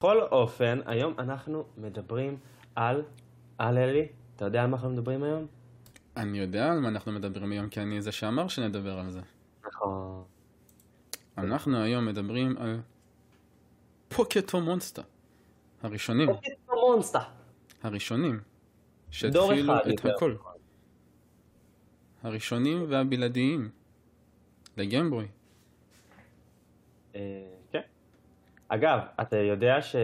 בכל אופן, היום אנחנו מדברים על... על אלי, אתה יודע על מה אנחנו מדברים היום? אני יודע על מה אנחנו מדברים היום, כי אני זה שאמר שנדבר על זה. נכון. אנחנו היום מדברים על פוקטו מונסטר. הראשונים, פוקט מונסטר. הראשונים, דור שהתחילו אחד את. הכל. הראשונים והבלעדיים. לגמבוי. אגב, אתה יודע ש...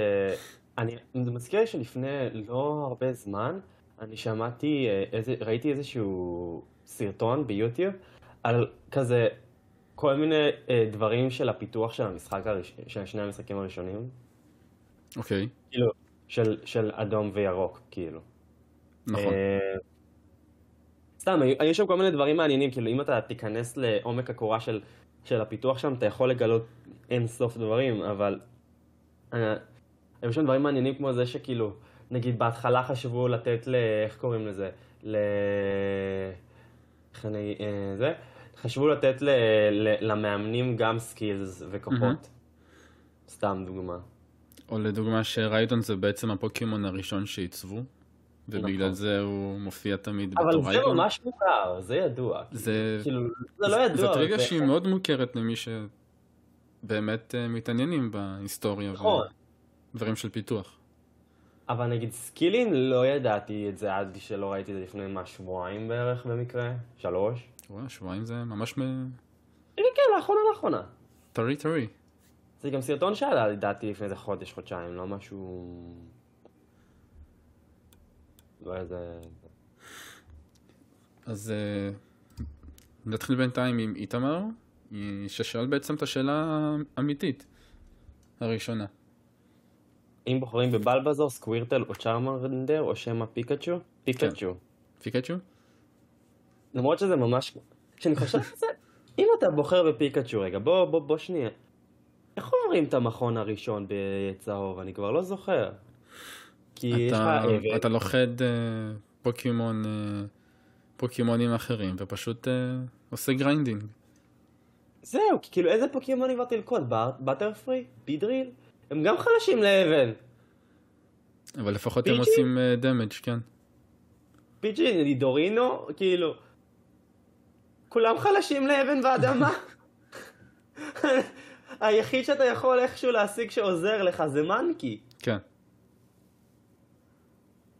אני מזכיר שלפני לא הרבה זמן, אני שמעתי, אה, איזה, ראיתי איזשהו סרטון ביוטיוב על כזה כל מיני אה, דברים של הפיתוח של המשחק, הראש... של שני המשחקים הראשונים. אוקיי, כאילו, של, של אדום וירוק, כאילו. נכון. אה, סתם, היו שם כל מיני דברים מעניינים, כאילו אם אתה תיכנס לעומק הקורה של, של הפיתוח שם, אתה יכול לגלות אין סוף דברים, אבל היו שם דברים מעניינים כמו זה שכאילו, נגיד בהתחלה חשבו לתת ל... איך קוראים לזה? ל... איך אני... אה, זה? חשבו לתת ל, ל, למאמנים גם skills וכוחות. מהמם. סתם דוגמה. או לדוגמה ש Rhydon זה בעצם הפוקימון הראשון שעיצבו, ובגלל נכון. זה הוא מופיע תמיד אבל בתור זה Rhydon. ממש מוכר, זה ידוע. זה... כאילו, זה לא ידוע. זאת רגע זה- שהיא מאוד מוכרת למי שבאמת אה, מתעניינים בהיסטוריה נכון. ודברים של פיתוח. אבל נגיד סקילים, לא ידעתי את זה עד שלא ראיתי את זה לפני מה, שבועיים בערך במקרה? שלוש? וואי, שבועיים זה ממש מ- כן, כן, לאחרונה, לאחרונה. טרי טרי. זה גם סרטון שעלה לדעתי לפני איזה חודש, חודשיים, לא משהו... לא איזה... אז אה, נתחיל בינתיים עם איתמר, ששאל בעצם את השאלה האמיתית, הראשונה. אם בוחרים בבלבזור, סקווירטל או צ'רמרנדר או שמא פיקאצ'ו? פיקאצ'ו. פיקצ'ו? למרות שזה ממש... כשאני חושב על זה, אם אתה בוחר בפיקאצ'ו רגע, בוא, בוא, בוא שנייה. איך עוברים את המכון הראשון בצהוב? אני כבר לא זוכר. כי יש לך... עבד. אתה לוכד אה, פוקימון, אה, פוקימונים אחרים, ופשוט אה, עושה grinding. זהו, כי כאילו איזה פוקימונים כבר תלכוד? Butterfree? Beedrill? הם גם חלשים לאבן. אבל לפחות הם? עושים damage, כן. Pidgey, Nidorino, כאילו... כולם חלשים לאבן ואדמה. היחיד שאתה יכול איכשהו להשיג שעוזר לך זה Mankey. כן,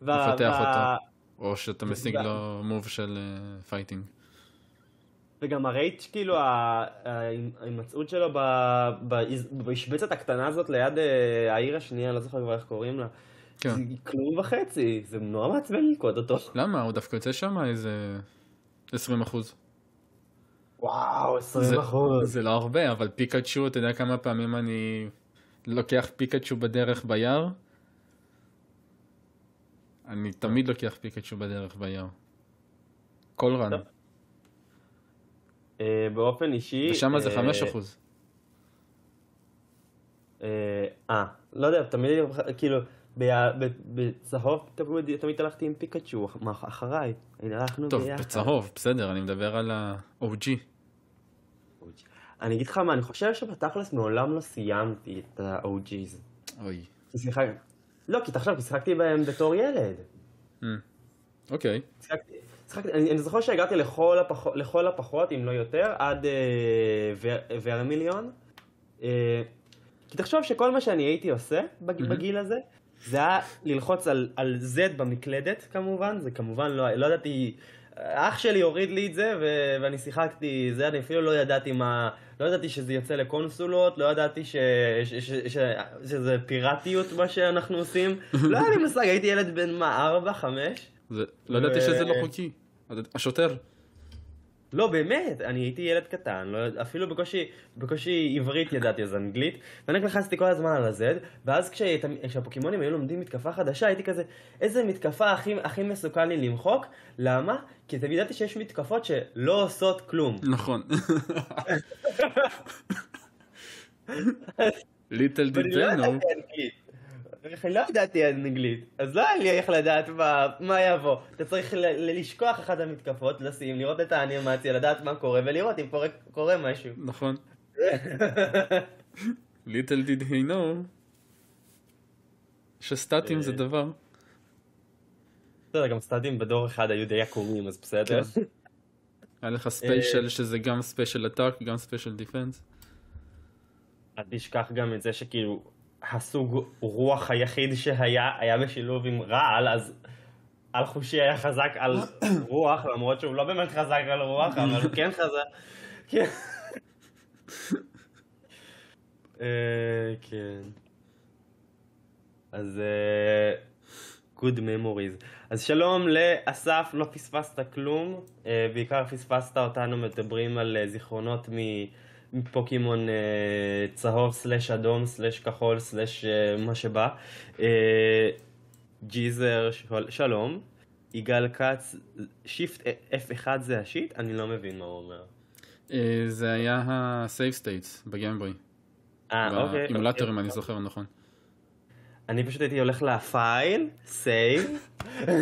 לפתח אותו. או שאתה משיג לו move של fighting. וגם ה rate, כאילו, ההימצאות שלו במשבצת הקטנה הזאת ליד אה, העיר השנייה, לא זוכר כבר איך קוראים לה. כן. זה כלום וחצי, זה נורא מעצבן ללכוד אותו. למה? הוא דווקא יוצא שם איזה 20 אחוז. וואו, זה, 20 אחוז. זה לא הרבה, אבל פיקאצ'ו, אתה יודע כמה פעמים אני לוקח פיקאצ'ו בדרך ביער? אני תמיד לוקח פיקאצ'ו בדרך ביער. כל רן. טוב. אה, באופן אישי... ושם זה אה, 5 אחוז. אה, אה, לא יודע, תמיד, כאילו, בצהוב תמיד תמיד הלכתי עם פיקאצ'ו אח- אחריי. הלכנו טוב, ביחד. בצהוב, בסדר, אני מדבר על ה-OG. אני אגיד לך מה, אני חושב שבתכלס מעולם לא סיימתי את ה-OG's. אוי. שיחק... לא, כי תחשוב, כי שיחקתי בהם בתור ילד. אוקיי. שיחקתי, שיחקתי, אני, אני זוכר שהגעתי לכל, הפח, לכל הפחות, אם לא יותר, עד אה, ור, ורמיליון. אה, כי תחשוב שכל מה שאני הייתי עושה בג, מהמם. בגיל הזה, זה היה ללחוץ על, על Z במקלדת כמובן, זה כמובן לא, לא ידעתי, אח שלי הוריד לי את זה ו, ואני שיחקתי זה, אני אפילו לא ידעתי מה, לא ידעתי שזה יוצא לקונסולות, לא ידעתי ש, ש, ש, ש, שזה פיראטיות מה שאנחנו עושים, לא היה לי מושג, הייתי ילד בן מה, 4, 5? זה- לא ידעתי שזה לא חוקי. השוטר. לא, באמת, אני הייתי ילד קטן, לא, אפילו בקושי, בקושי עברית ידעתי אז אנגלית, ואני רק לחצתי כל הזמן על ה-Z, ואז כשהפוקימונים היו לומדים מתקפה חדשה, הייתי כזה, איזה מתקפה הכי, הכי מסוכן לי למחוק? למה? כי תמיד ידעתי שיש מתקפות שלא עושות כלום. נכון. ליטל לא דידנו. אני לא ידעתי אנגלית, אז לא היה לי איך לדעת מה, מה יבוא. אתה צריך ל- לשכוח אחת המתקפות, לשים, לראות את האנימציה, לדעת מה קורה, ולראות אם קורה, קורה משהו. נכון. little did he know שסטטים אה. זה דבר. בסדר, גם סטטים בדור אחד היו די עקומים, אז בסדר. כן. היה לך special שזה גם special attack, גם special defense. אל תשכח גם את זה שכאילו הסוג רוח היחיד שהיה, היה בשילוב עם רעל, אז על חושי היה חזק על רוח, למרות שהוא לא באמת חזק על רוח, אבל הוא כן חזק. כן. אה, כן. אז אה, good memories. אז שלום לאסף, לא פספסת כלום, אה, בעיקר פספסת אותנו מדברים על זיכרונות מ- מפוקימון אה, צהוב סלש אדום סלש כחול סלש אה, מה שבא. אה, ג'יזר, של- שלום. יגאל כץ, Shift F1 זה ה shit? אני לא מבין מה הוא אומר. אה, זה היה ה save states ב Game Boy. אה, אוקיי. באימולטורים אני זוכר נכון. אני פשוט הייתי הולך ל file, save.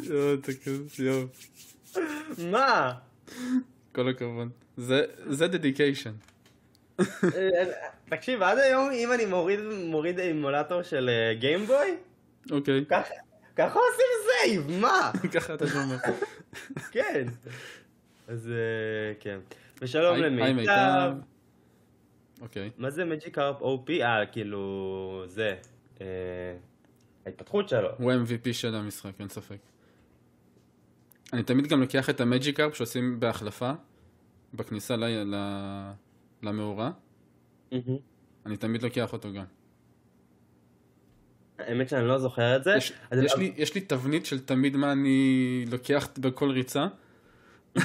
יואו, אתה כזה, יואו. מה? כל הכבוד. זה- dedication. תקשיב, עד היום אם אני מוריד, מוריד אימולטור של אה, Game Boy, אוקיי, ככה עושים save, מה? ככה אתה שומע. כן. אז אה, כן. ושלום למיטב. מיטב. אוקיי. מה זה Magikarp OP? אה, כאילו, זה. אה, ההתפתחות שלו. הוא ה-MVP של המשחק, אין ספק. אני תמיד גם לוקח את ה Magikarp שעושים בהחלפה, בכניסה ל- ל- למאורה, אני תמיד לוקח אותו גם. האמת שאני לא זוכר את זה. יש, אז- יש, לי, יש לי תבנית של תמיד מה אני לוקח בכל ריצה.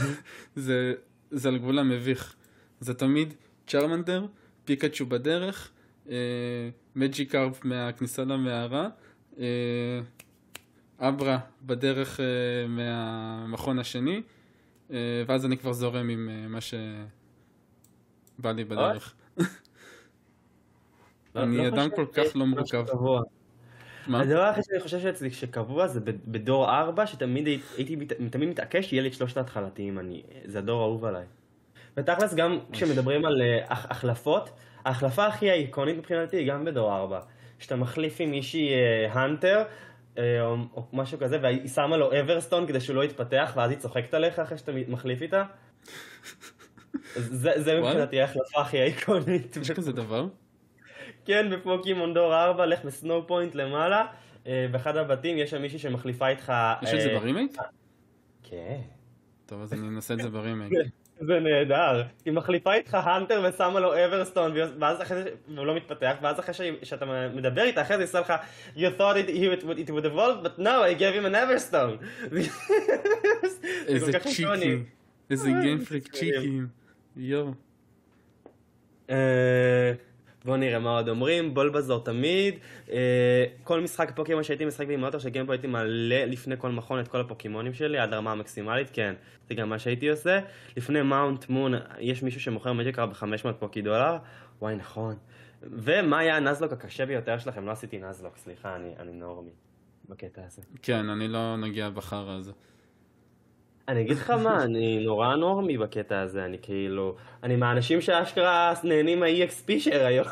זה, זה על גבול המביך. זה תמיד צ'רמנדר, פיקאצ'ו בדרך, אה, מג'יקארפ מהכניסה למערה, אה, אברה בדרך אה, מהמכון השני, אה, ואז אני כבר זורם עם אה, מה שבא לי בדרך. לא- אני לא אדם כל כך לא מורכב. הדבר היחיד שאני חושב שאצלי שקבוע זה בדור 4, שתמיד הי- הייתי תמיד מתעקש שיהיה לי את שלושת ההתחלתיים, אני- זה הדור האהוב עליי. ותכלס גם כשמדברים על הח- החלפות, ההחלפה הכי איקונית מבחינתי היא גם בדור 4. שאתה מחליף עם מישהי Haunter, או, או משהו כזה, והיא שמה לו Everstone כדי שהוא לא יתפתח, ואז היא צוחקת עליך אחרי שאתה מחליף איתה. זה, זה? מבחינתי ההחלפה הכי איקונית. יש כזה דבר? כן, בפוקימון דור 4, לך ב Snowpoint למעלה, אה, באחד הבתים יש שם מישהי שמחליפה איתך... יש את זה אה, ברימייק? כן. טוב, אז אני אנסה את זה ברימייק. זה נהדר. היא מחליפה איתך Haunter ושמה לו Everstone, ואז אחרי זה, והוא לא מתפתח, ואז אחרי שאתה מדבר איתה, אחרי זה היא עושה לך, you thought it, he would, it would evolve, but no, I gave him an everstone. זה איזה. צ'יקים. איזה אה, גיימפריק מצוין. צ'יקים. יואו. בואו נראה מה עוד אומרים, בולבזור תמיד. אה, כל משחק פוקימון שהייתי משחק באימולטור של גיימפו הייתי מעלה לפני כל מכון את כל הפוקימונים שלי עד הרמה המקסימלית, כן, זה גם מה שהייתי עושה. לפני מאונט מון יש מישהו שמוכר מג'יקר ב-500 פוקי דולר, וואי נכון. ומה היה הנזלוק הקשה ביותר שלכם? לא עשיתי נזלוק, סליחה, אני, אני נורמי בקטע הזה. כן, אני לא נגיע בחרא הזה. אני אגיד לך מה, אני נורא נורמי בקטע הזה, אני כאילו, אני מהאנשים שאשכרה נהנים מה-EXP של היום.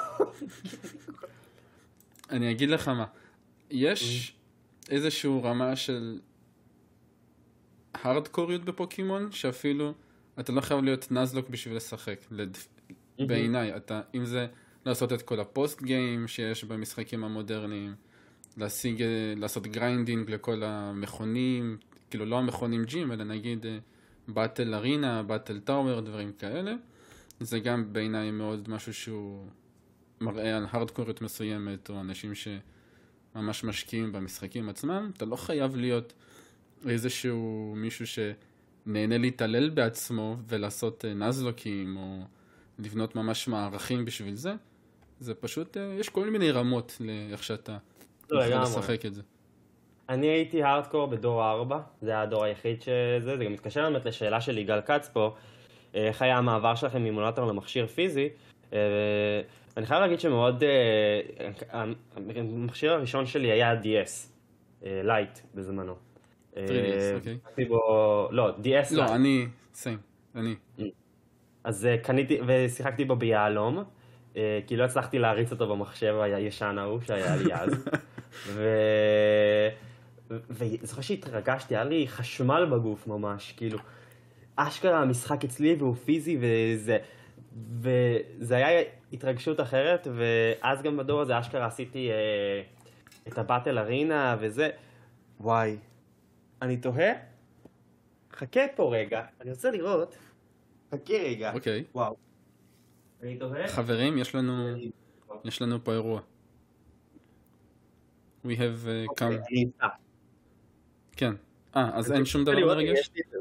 אני אגיד לך מה. יש איזשהו רמה של הארדקוריות בפוקימון, שאפילו אתה לא חייב להיות Nuzlocke בשביל לשחק. לד- בעיניי, אתה, אם זה לעשות את כל ה post game שיש במשחקים המודרניים, להשיג, אה, לעשות grinding לכל המכונים, כאילו לא המכונים gym, אלא נגיד Battle Arena, Battle Tower, דברים כאלה. זה גם בעיניי מאוד משהו שהוא מראה על הארדקוריות מסוימת, או אנשים שממש משקיעים במשחקים עצמם. אתה לא חייב להיות איזשהו מישהו שנהנה להתעלל בעצמו ולעשות אה, נזלוקים, או לבנות ממש מערכים בשביל זה. זה פשוט, אה, יש כל מיני רמות לאיך שאתה לא, יכול. לשחק את זה. אני הייתי הארדקור בדור 4, זה היה הדור היחיד שזה, זה גם מתקשר באמת לשאלה של יגאל כץ פה, איך היה המעבר שלכם מאימולטור למכשיר פיזי. אה, אני חייב להגיד שמאוד, אה, המכשיר הראשון שלי היה DS, Lite בזמנו. אה, 3DS, אוקיי. לא, DS. לא, אני, סיים, אני. אז אה, קניתי, ושיחקתי בו ביהלום, כי לא הצלחתי להריץ אותו במחשב הישן ההוא שהיה לי אז. ו... וזוכר שהתרגשתי, היה לי חשמל בגוף ממש, כאילו, אשכרה המשחק אצלי והוא פיזי וזה, וזה היה התרגשות אחרת, ואז גם בדור הזה אשכרה עשיתי אה, את הבטל ארינה וזה, וואי, אני תוהה, חכה פה רגע, אני רוצה לראות, חכה רגע, אוקיי. וואו, אני תוהה, חברים, יש לנו, יש לנו פה אירוע. We have uh, come... איתך. כן. אה, אז אין שום דבר מרגש? זה.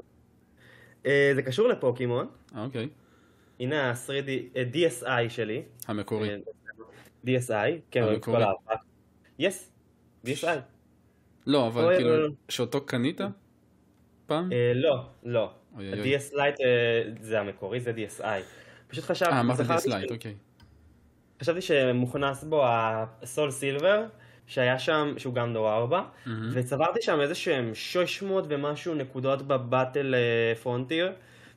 אה, זה קשור לפוקימון, אה, אוקיי. הנה ה-3D, אה, DSI שלי, המקורי. אה, DSI, כן, כל הארבעה. Yes, DSI. לא, אבל כאילו. שאותו קנית פעם? לא, לא. ה-DS Lite זה המקורי, זה DSI. פשוט חשבתי, אה, אמרת DS Lite, ש- אוקיי. חשבתי שמוכנס בו ה SoulSilver, שהיה שם, שהוא גם דור 4, מהמם. וצברתי שם איזה שהם 600 ומשהו נקודות ב Battle אה, Frontier,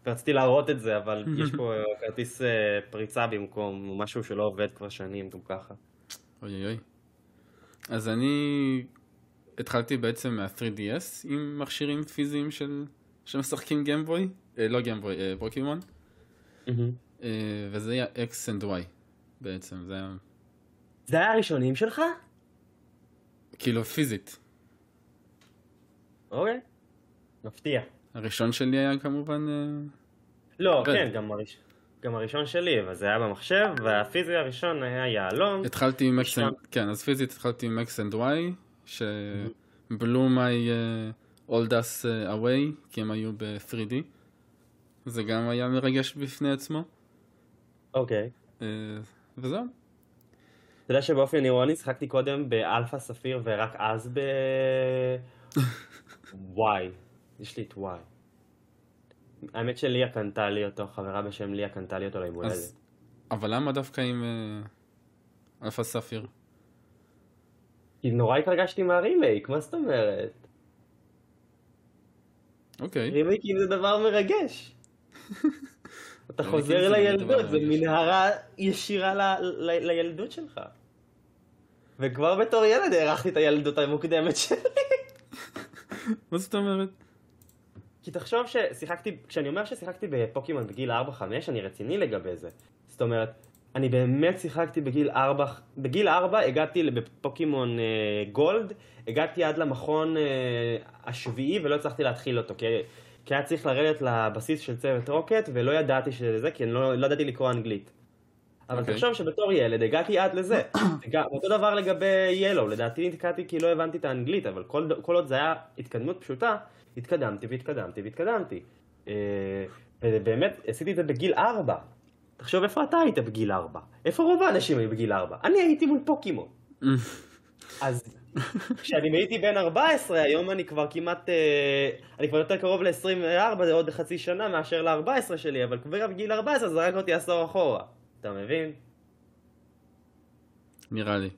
ורציתי להראות את זה, אבל יש פה אה, כרטיס אה, פריצה במקום משהו שלא עובד כבר שנים גם ככה. אוי אוי אוי. אז אני התחלתי בעצם מה-3DS עם מכשירים פיזיים של... שמשחקים גיימבוי, אה, לא גיימבוי, אה, פוקימון, אה, וזה היה X and Y בעצם, זה היה זה היה הראשונים שלך? כאילו פיזית. אוקיי. מפתיע. הראשון שלי היה כמובן, אה, לא, רד. כן, גם, הראש... גם הראשון שלי, אבל זה היה במחשב, והפיזי הראשון היה יהלום. התחלתי עם שם. and... כן, אז פיזית התחלתי עם X and Y, שבלו my uh, old us uh, away, כי הם היו ב-3D. זה גם היה מרגש בפני עצמו. אוקיי. אה, וזהו. אתה יודע שבאופן אירוני שיחקתי קודם באלפא ספיר ורק אז ב... וואי. יש לי את Y. האמת שליה קנתה לי אותו, חברה בשם ליה קנתה לי אותו ליום הולדת. אז... אבל למה דווקא עם אה, Alpha Sapphire? כי נורא התרגשתי מהרימייק, מה זאת אומרת? אוקיי. רימייקים זה דבר מרגש. אתה חוזר לילדות, זה. מנהרה ישירה לילדות שלך. וכבר בתור ילד הערכתי את הילדות המוקדמת שלי. מה זאת אומרת? כי תחשוב ששיחקתי, כשאני אומר ששיחקתי בפוקימון בגיל 4-5, אני רציני לגבי זה. זאת אומרת, אני באמת שיחקתי בגיל 4, בגיל 4 הגעתי בפוקימון אה, גולד, הגעתי עד למכון אה, השביעי ולא הצלחתי להתחיל אותו, כי, כי היה צריך לרדת לבסיס של צוות רוקט ולא ידעתי שזה, כי אני לא, לא ידעתי לקרוא אנגלית. אבל אוקיי. תחשוב שבתור ילד הגעתי עד לזה. אותו דבר לגבי ילו, לדעתי נתקעתי כי לא הבנתי את האנגלית, אבל כל, כל עוד זה היה התקדמות פשוטה, התקדמתי והתקדמתי והתקדמתי. אה, ובאמת, עשיתי את זה בגיל 4. תחשוב איפה אתה היית בגיל 4. איפה רוב האנשים היו בגיל 4? אני הייתי מול פוקימון. אז כשאני הייתי בן 14, היום אני כבר כמעט, אה, אני כבר יותר קרוב ל-24, זה עוד חצי שנה מאשר ל-14 שלי, אבל כבר בגיל 14 זרק אותי עשור אחורה. אתה מבין? נראה לי.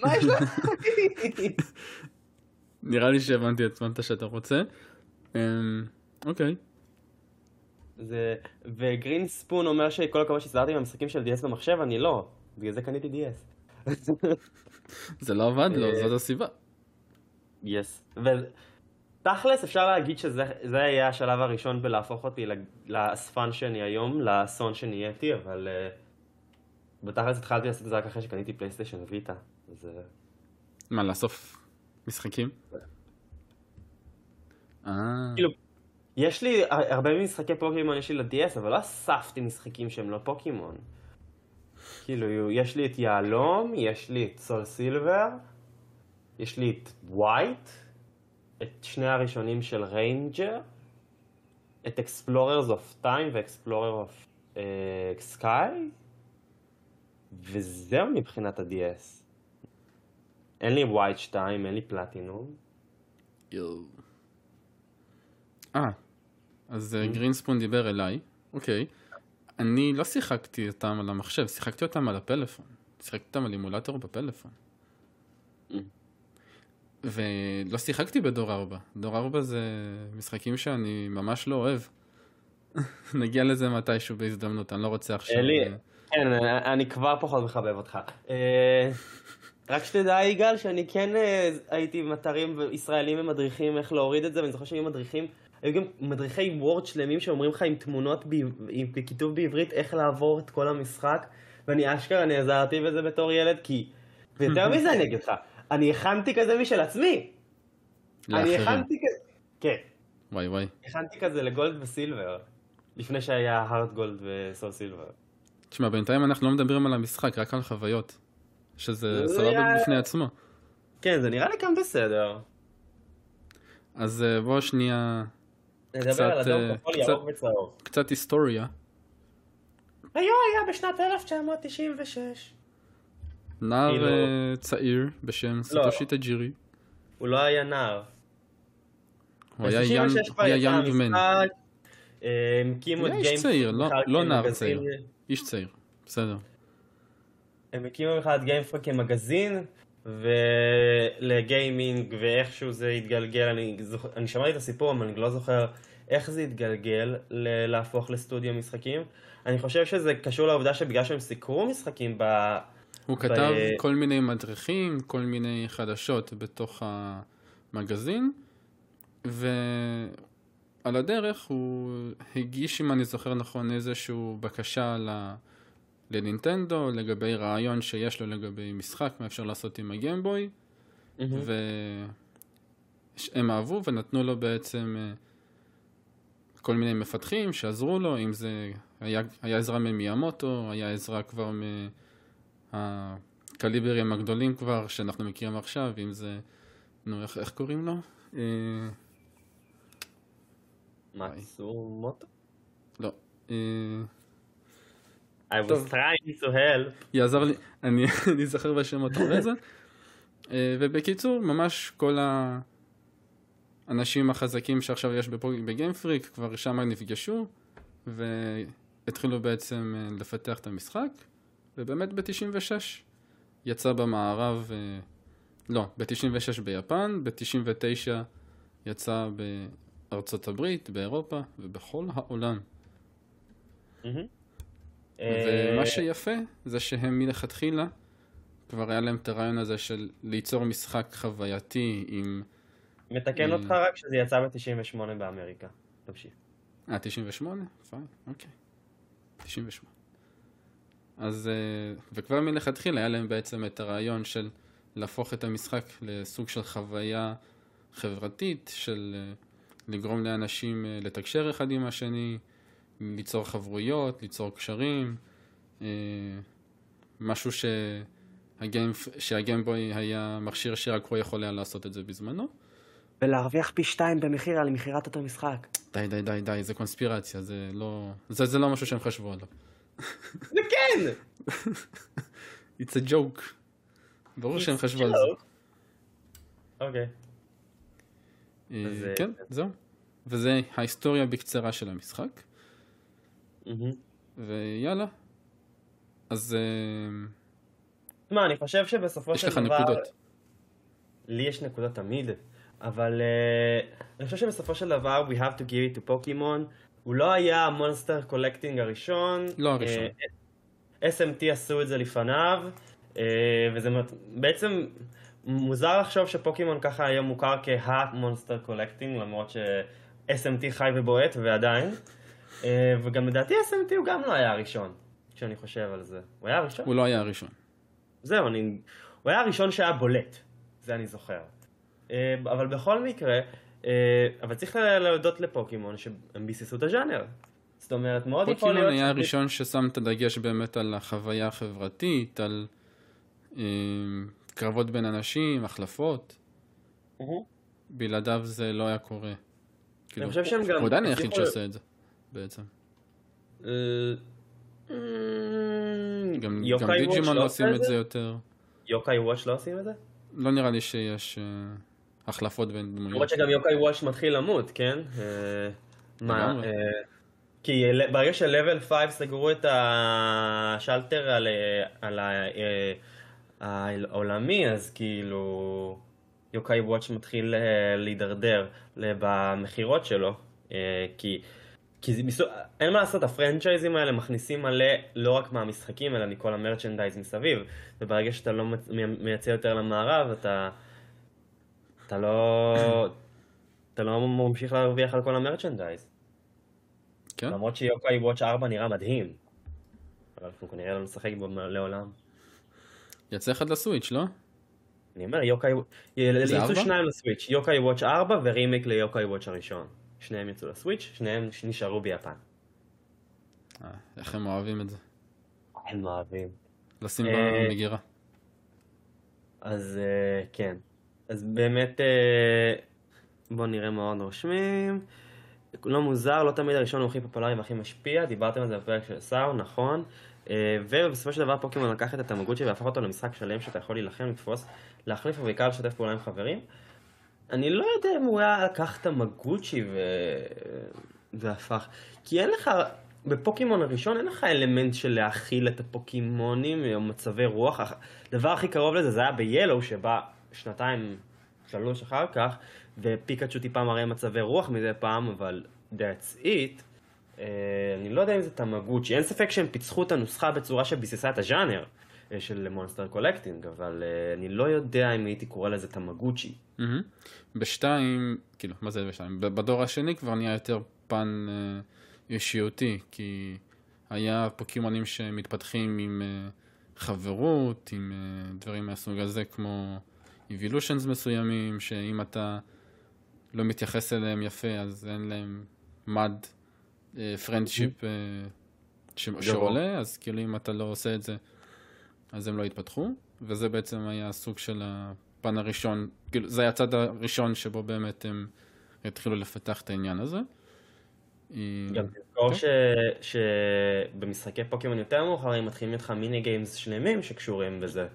מה יש לך? נראה לי שהבנתי את מה שאתה רוצה. אמ, אוקיי. זה... וגרין ספון אומר שכל הכבוד שהסתדרתי עם המשחקים של DS במחשב, אני לא. בגלל זה קניתי DS. זה לא עבד לו, אה, זאת הסיבה. יס. ותכלס אפשר להגיד שזה זה יהיה השלב הראשון בלהפוך אותי לאספן שאני היום, לאסון שנהייתי, אבל uh, בתכלס התחלתי לעשות את זה רק אחרי שקניתי פלייסטיישן ויטה. אז אה, מה, לאסוף משחקים? אה, כאילו, יש לי הר- הרבה משחקי פוקימון יש לי ל-DS, אבל לא אספתי משחקים שהם לא פוקימון. כאילו, יש לי את יהלום, יש לי את סול סילבר, יש לי את ווייט, את שני הראשונים של Ranger, את Explorers of Time ו Explorer of Sky, וזהו מבחינת ה-DS. אין לי White 2, אין לי פלטינום. יואו. אה, אז אה, גרינספון דיבר אליי, אוקיי. אני לא שיחקתי אותם על המחשב, שיחקתי אותם על הפלאפון. שיחקתי אותם על אימולטור בפלאפון. ולא שיחקתי בדור 4. דור 4 זה משחקים שאני ממש לא אוהב. נגיע לזה מתישהו בהזדמנות, אני לא רוצה עכשיו... אלי, אה, כן, אני כבר פחות מחבב אותך. אה, רק שתדע, יגאל, שאני כן אה, הייתי עם אתרים ישראלים ומדריכים איך להוריד את זה, ואני זוכר שהיו מדריכים, היו גם מדריכי וורד שלמים שאומרים לך עם תמונות, עם- בכיתוב בעברית, איך לעבור את כל המשחק, ואני אשכרה נעזרתי בזה בתור ילד, כי... ויותר מזה אני אגיד לך, אני הכנתי כזה משל עצמי. אני לאחרים. הכנתי כזה... כן. וואי וואי. הכנתי כזה לגולד וסילבר, לפני שהיה הארד גולד וסול סילבר. תשמע, בינתיים אנחנו לא מדברים על המשחק, רק על חוויות. שזה זה סבבה היה- בפני עצמו. כן, זה נראה לי גם בסדר. אז אה, בוא שנייה, נדבר קצת, על אדום, אה, כחול, קצת- ירוק וצהוב. קצת היסטוריה. היה היה בשנת 1996. נער כאילו- אה, צעיר בשם סטושי טג'ירי. הוא לא היה נער. הוא היה young ב-96 כבר הוא היה יצא young man. המשחק, אה, הם הקימו את היה איש. צעיר, לא- לא נער צעיר. איש צעיר, בסדר. הם הקימו בכלל את Game Freak כמגזין, ולגיימינג, ואיכשהו זה התגלגל, אני, זוכ... אני שמעתי את הסיפור, אבל אני לא זוכר איך זה התגלגל ל... להפוך לסטודיו משחקים. אני חושב שזה קשור לעובדה שבגלל שהם סיקרו משחקים ב... הוא כתב כל מיני מדריכים, כל מיני חדשות בתוך המגזין, ועל הדרך הוא הגיש, אם אני זוכר נכון, איזושהי בקשה ל... לנינטנדו לגבי רעיון שיש לו לגבי משחק, מה אפשר לעשות עם הגיימבוי, והם אהבו ונתנו לו בעצם אה, כל מיני מפתחים שעזרו לו, אם זה היה, היה עזרה ממיאמוטו, היה עזרה כבר מהקליברים הגדולים כבר שאנחנו מכירים עכשיו, אם זה, נו איך, איך קוראים לו? אה, מצור מוטו? לא. אה, I was trying to help. יעזור לי, אני אזכר בשמות אחרי זה. אה, ובקיצור, ממש כל האנשים החזקים שעכשיו יש בגיימפריק כבר שם נפגשו והתחילו בעצם לפתח את המשחק ובאמת ב-96 יצא במערב, אה, לא, ב-96 ביפן, ב-99 יצא בארצות הברית, באירופה ובכל העולם. מהמם. ומה אה, שיפה זה שהם מלכתחילה כבר היה להם את הרעיון הזה של ליצור משחק חווייתי עם... מתקן אה. אותך רק שזה יצא ב-98 באמריקה. תמשיך. אה, 98? פיין, אוקיי. 98. אז, אה, וכבר מלכתחילה היה להם בעצם את הרעיון של להפוך את המשחק לסוג של חוויה חברתית, של אה, לגרום לאנשים אה, לתקשר אחד עם השני, ליצור חברויות, ליצור קשרים, משהו שהגיימבוי היה מכשיר שרק הוא יכול היה לעשות את זה בזמנו. ולהרוויח פי שתיים במחיר על מכירת אותו משחק. די, די, די, די, זה קונספירציה, זה לא, זה, זה לא משהו שהם חשבו עליו. זה כן! It's a joke. ברור שהם חשבו על זה. אוקיי. אה, אה, כן, זהו. וזה ההיסטוריה בקצרה של המשחק. ויאללה. אז אה, תשמע, אני חושב שבסופו יש של לך דבר... נקודות. לי יש נקודות תמיד, אבל אה, אני חושב שבסופו של דבר we have to give it to פוקימון. הוא לא היה ה monster collecting הראשון. לא הראשון. אה, SMT עשו את זה לפניו, אה, וזה בעצם מוזר לחשוב שפוקימון ככה היום מוכר כה monster collecting, למרות ש-SMT חי ובועט ועדיין. אה, וגם לדעתי SMT הוא גם לא היה הראשון, כשאני חושב על זה. הוא היה הראשון? הוא לא היה הראשון. זהו, אני... הוא היה הראשון שהיה בולט, זה אני זוכר. אבל בכל מקרה, אבל צריך להודות לפוקימון שהם ביססו את הז'אנר. זאת אומרת, מאוד יכול פוקימון להיות... היה ש- הראשון ששם את הדגש באמת על החוויה החברתית, על אה, קרבות בין אנשים, החלפות. בלעדיו זה לא היה קורה. כאילו, חושב שהם גם הוא עדיין היחיד שעושה את זה, בעצם. אה, אה, גם דיג'ימון לא לא עושים את זה יותר. יוקאי וואץ' לא עושים את זה? לא נראה לי שיש אה, החלפות בין דמויות. למרות שגם יוקאי וואץ' מתחיל למות, כן? אה, מה? אה, כי ברגע של-level 5 סגרו את השלטר על, אה, על העולמי, אז כאילו יוקאי וואץ' מתחיל להידרדר במכירות שלו, כי כי זה מסוג... אין מה לעשות, הפרנצ'ייזים האלה מכניסים מלא לא רק מהמשחקים, אלא מכל המרצ'נדייז מסביב. וברגע שאתה לא מייצא יותר למערב, אתה... אתה לא... אתה לא ממשיך להרוויח על כל המרצ'נדייז. כן. למרות שיוקאי וואץ' 4 נראה מדהים. אבל אנחנו כנראה לא נשחק בו לעולם. יצא אחד לסוויץ', לא? אני אומר, יוקאי... יצאו שניים לסוויץ', יוקאי וואץ' 4 ורימיק ליוקאי וואץ' הראשון. שניהם יצאו לסוויץ', שניהם נשארו ביפן. אה, איך הם אוהבים את זה? הם אוהבים. לשים אה, במגירה. אז אה, כן. אז באמת, בואו נראה מה עוד רושמים. לא מוזר, לא תמיד הראשון הוא הכי פופולרי והכי משפיע, דיברתם על זה בפרק של סאו, נכון. ובסופו של דבר פוקימון לקח את התמגוצ'י והפך אותו למשחק שלם שאתה יכול להילחם, לתפוס, להחליף ובעיקר לשתף פעולה עם חברים. אני לא יודע אם הוא היה לקח את המגוצ'י ו... והפך, כי אין לך, בפוקימון הראשון אין לך אלמנט של להכיל את הפוקימונים או מצבי רוח, הדבר הכי קרוב לזה זה היה ב Yellow שבא שנתיים, שלוש אחר כך, ופיקאצ'ו טיפה מראה מצבי רוח מדי פעם, אבל that's it. אה, אני לא יודע אם זה תמגוצ'י, אין ספק שהם פיצחו את הנוסחה בצורה שביססה את הז'אנר. אה, של monster collecting, אבל אה, אני לא יודע אם הייתי קורא לזה תמגוצ'י. Mm-hmm. בשתיים, כאילו, מה זה בשתיים? בדור השני כבר נהיה יותר פן אה, אישיותי, כי היה פוקימונים שמתפתחים עם אה, חברות, עם אה, דברים מהסוג הזה, כמו evolutions מסוימים, שאם אתה לא מתייחס אליהם יפה, אז אין להם מד friendship אה, שעולה, אז כאילו אם אתה לא עושה את זה... אז הם לא התפתחו, וזה בעצם היה הסוג של הפן הראשון, כאילו זה היה הצד הראשון שבו באמת הם התחילו לפתח את העניין הזה. גם תזכור כן. שבמשחקי פוקימון יותר מאוחרים מתחילים איתך mini games שלמים שקשורים בזה.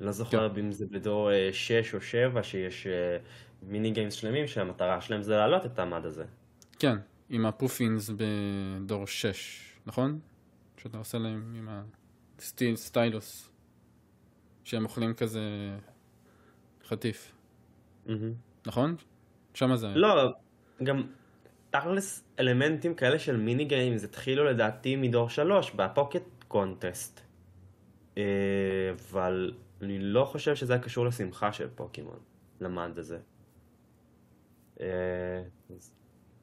לא זוכר כן. אם זה בדור 6 אה, או 7 שיש אה, mini games שלמים שהמטרה שלהם זה להעלות את המד הזה. כן, עם ה Poffins בדור 6, נכון? שאתה עושה להם עם הסטיילוס. שהם אוכלים כזה חטיף. נכון? שמה זה היה. לא, גם תכלס אלמנטים כאלה של מיני גיימס התחילו לדעתי מדור שלוש בפוקט קונטסט. אה, אבל אני לא חושב שזה היה קשור לשמחה של פוקימון, למד הזה. אה,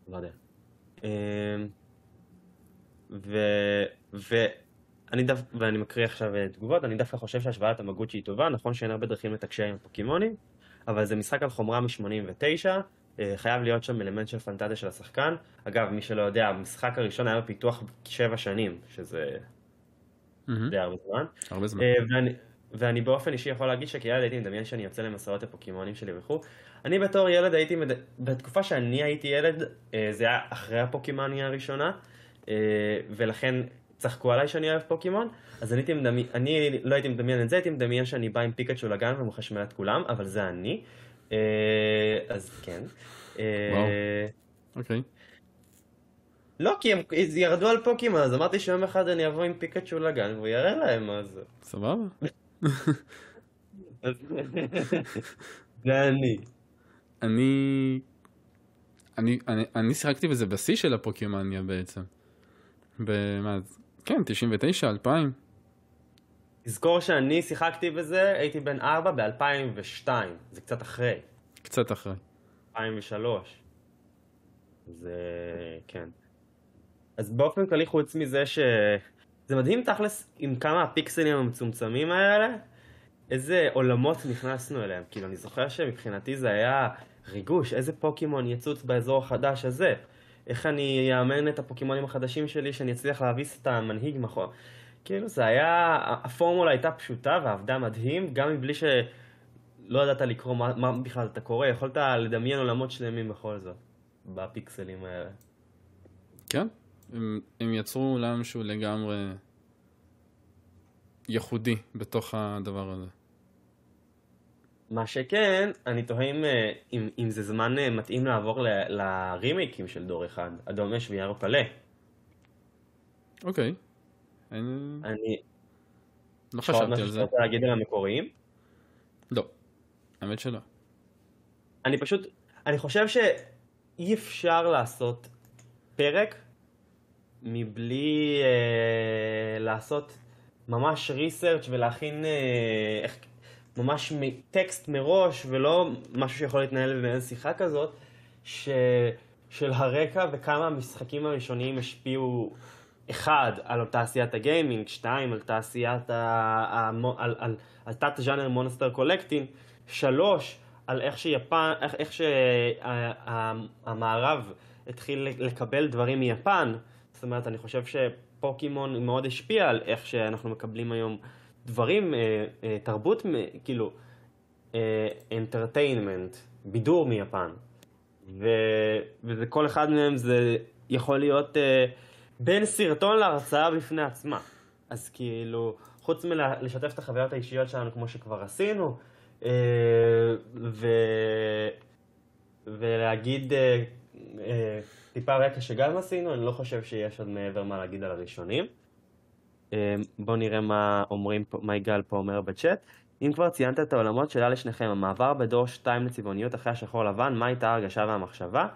לא יודע. אה, ו... ו... אני דו... ואני מקריא עכשיו אה, תגובות, אני דווקא חושב שהשוואת המגוצ'י היא טובה, נכון שאין הרבה דרכים לתקשר עם הפוקימונים, אבל זה משחק על חומרה מ-89, אה, חייב להיות שם אלמנט של פנטזיה של השחקן. אגב, מי שלא יודע, המשחק הראשון היה בפיתוח שבע שנים, שזה mm-hmm. די הרבה זמן. הרבה זמן. ואני, ואני באופן אישי יכול להגיד שכילד הייתי מדמיין שאני יוצא למסעות הפוקימונים שלי וכו'. אני בתור ילד הייתי, מד... בתקופה שאני הייתי ילד, זה היה אחרי הפוקימניה הראשונה, ולכן צחקו עליי שאני אוהב פוקימון, אז אני, הייתי מדמי... אני לא הייתי מדמיין את זה, הייתי מדמיין שאני בא עם פיקאצ'ו לגן ומחשמל את כולם, אבל זה אני. אה, אז כן. אה, וואו, אוקיי. לא, כי הם ירדו על פוקימון, אז אמרתי שיום אחד אני אבוא עם פיקאצ'ו לגן והוא יראה להם מה זה. סבבה. זה אני. אני... אני, אני, אני שיחקתי בזה בשיא של הפוקימניה בעצם. במה, כן, 99, 2000. תזכור שאני שיחקתי בזה, הייתי בן 4 ב-2002, זה קצת אחרי. קצת אחרי. 2003. זה... כן. אז באופן כללי חוץ מזה ש... זה מדהים תכלס עם כמה הפיקסלים המצומצמים האלה, איזה עולמות נכנסנו אליהם. כאילו, אני זוכר שמבחינתי זה היה ריגוש, איזה פוקימון יצוץ באזור החדש הזה. איך אני אאמן את הפוקימונים החדשים שלי, שאני אצליח להביס את המנהיג מאחור. כאילו זה היה, הפורמולה הייתה פשוטה ועבדה מדהים, גם מבלי שלא ידעת לקרוא מה, מה בכלל אתה קורא, יכולת לדמיין עולמות שלמים בכל זאת, בפיקסלים האלה. כן, הם, הם יצרו עולם שהוא לגמרי ייחודי בתוך הדבר הזה. מה שכן, אני תוהה אם, אה, אם, אם זה זמן אה, מתאים לעבור ל, לרימייקים של דור אחד, אדום אש ויער פלא. אוקיי. אין... אני... לא חשבתי על זה. שאתה רוצה להגיד על המקוריים? לא, האמת שלא. אני פשוט, אני חושב שאי אפשר לעשות פרק מבלי אה, לעשות ממש ריסרצ' ולהכין אה, איך, ממש טקסט מראש, ולא משהו שיכול להתנהל באיזו שיחה כזאת, ש, של הרקע וכמה המשחקים הראשוניים השפיעו, אחד, על תעשיית הגיימינג, שתיים, על תעשיית ה... ה... על, על, על תת ז'אנר מונסטר קולקטין, שלוש, על איך שיפן, איך, איך שהמערב התחיל לקבל דברים מיפן. זאת אומרת, אני חושב שפוקימון מאוד השפיע על איך שאנחנו מקבלים היום דברים, אה, אה, תרבות, כאילו, אנטרטיינמנט, בידור מיפן. ו, וזה כל אחד מהם זה יכול להיות אה, בין סרטון להרצאה בפני עצמה. אז כאילו, חוץ מלשתף את החוויות האישיות שלנו כמו שכבר עשינו, אה, ו... ולהגיד אה, אה, טיפה רקע שגם עשינו, אני לא חושב שיש עוד מעבר מה להגיד על הראשונים. בואו נראה מה אומרים, מה יגאל פה אומר בצ'אט. אם כבר ציינת את העולמות, שאלה לשניכם, המעבר בדור 2 לצבעוניות אחרי השחור לבן, מה הייתה ההרגשה והמחשבה?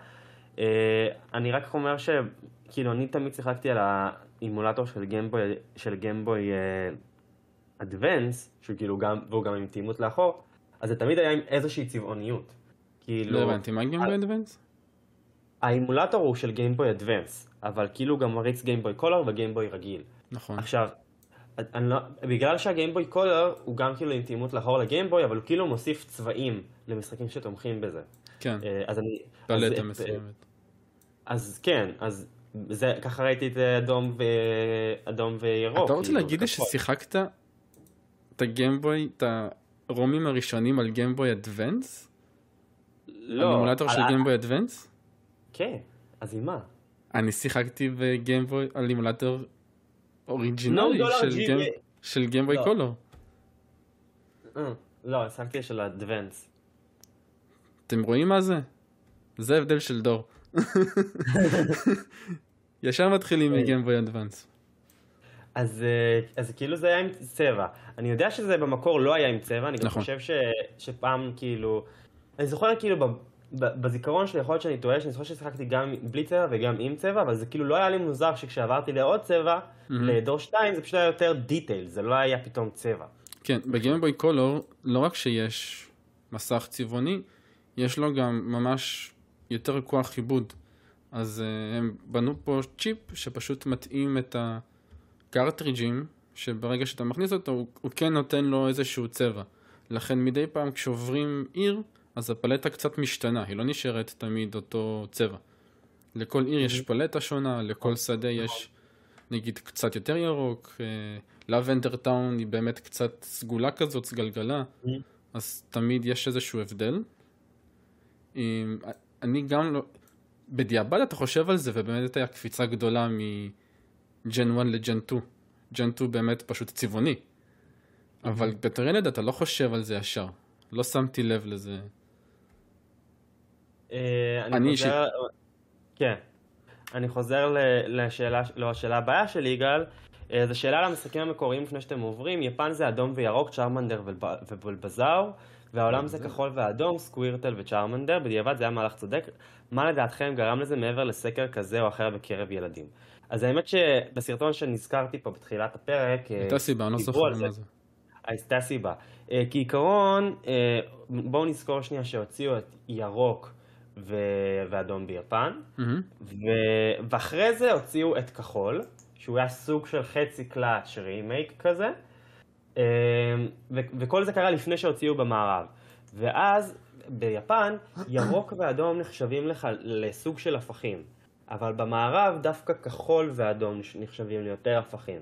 אני רק אומר שכאילו אני תמיד שיחקתי על האימולטור של גמבוי, של גמבוי אדוונס, שהוא כאילו גם, והוא גם עם תאימות לאחור, אז זה תמיד היה עם איזושהי צבעוניות. כאילו... לא הבנתי, מה גיימבוי אדוונס? האימולטור הוא של גיימבוי אדוונס, אבל כאילו גם מריץ גיימבוי קולר וגיימבוי רגיל. נכון. עכשיו, לא, בגלל שהגיימבוי קולר הוא גם כאילו עם תאימות לאחור לגיימבוי, אבל הוא כאילו מוסיף צבעים למשחקים שתומכים בזה. כן. אה, אז אני... פלטה מסוימת. אז כן, אז זה, ככה ראיתי את אדום, ו... אדום וירוק. אתה רוצה כאילו, להגיד לי ששיחקת את הגיימבוי, את הרומים הראשונים על גיימבוי אדוונס? לא. על של גיימבוי אדוונס? כן, אז עם מה? אני שיחקתי בגיימבוי, על אימולטור אוריג'ינלי של גיימבוי לא. קולור. אה, לא, שיחקתי של אדוונס. אתם רואים מה זה? זה הבדל של דור. ישר מתחילים. מגיימבוי אדוונס. אז, אה, אז כאילו זה היה עם צבע. אני יודע שזה במקור לא היה עם צבע, אני גם נכון. חושב ש, שפעם כאילו... אני זוכר כאילו בזיכרון שלי, יכול להיות שאני טועה, שאני זוכר ששיחקתי גם בלי צבע וגם עם צבע, אבל זה כאילו לא היה לי מוזר שכשעברתי לעוד צבע, Mm-hmm. לדור 2, זה פשוט היה יותר דיטייל, זה לא היה פתאום צבע. כן, בגיימבוי קולור, לא רק שיש מסך צבעוני, יש לו גם ממש יותר כוח עיבוד. אז uh, הם בנו פה צ'יפ שפשוט מתאים את הקרטריג'ים, שברגע שאתה מכניס אותו, הוא, הוא כן נותן לו איזשהו צבע. לכן מדי פעם כשעוברים עיר, אז הפלטה קצת משתנה, היא לא נשארת תמיד אותו צבע. לכל עיר יש פלטה שונה, לכל שדה יש נגיד קצת יותר ירוק, לבנדר טאון היא באמת קצת סגולה כזאת, סגלגלה, אז תמיד יש איזשהו הבדל. עם- אני גם לא, בדיעבד אתה חושב על זה ובאמת הייתה קפיצה גדולה מג'ן 1 לג'ן 2. ג'ן 2 באמת פשוט צבעוני. אבל ילד אתה לא חושב על זה ישר. לא שמתי לב לזה. אה, אני חוזר... כן. אני חוזר ל- לשאלה, לא, השאלה הבאה של יגאל. אה, זו שאלה על המשחקים המקוריים לפני שאתם עוברים. יפן זה אדום וירוק, צ'רמנדר ובולבזאר, והעולם זה כחול ואדום, סקווירטל וצ'רמנדר. בדיעבד זה היה מהלך צודק. מה לדעתכם גרם לזה מעבר לסקר כזה או אחר בקרב ילדים? אז האמת שבסרטון שנזכרתי פה בתחילת הפרק, אה, הייתה סיבה, אני לא זוכר על זה. מה זה. הייתה סיבה. כעיקרון, בואו נזכור שנייה שהוציאו את ירוק ו- ואדום ביפן, מהמם. ו- ואחרי זה הוציאו את כחול, שהוא היה סוג של חצי קלאץ' רימייק כזה, אה, ו- וכל זה קרה לפני שהוציאו במערב. ואז ביפן, ירוק ואדום נחשבים לך לסוג של הפכים, אבל במערב דווקא כחול ואדום נחשבים ליותר הפכים.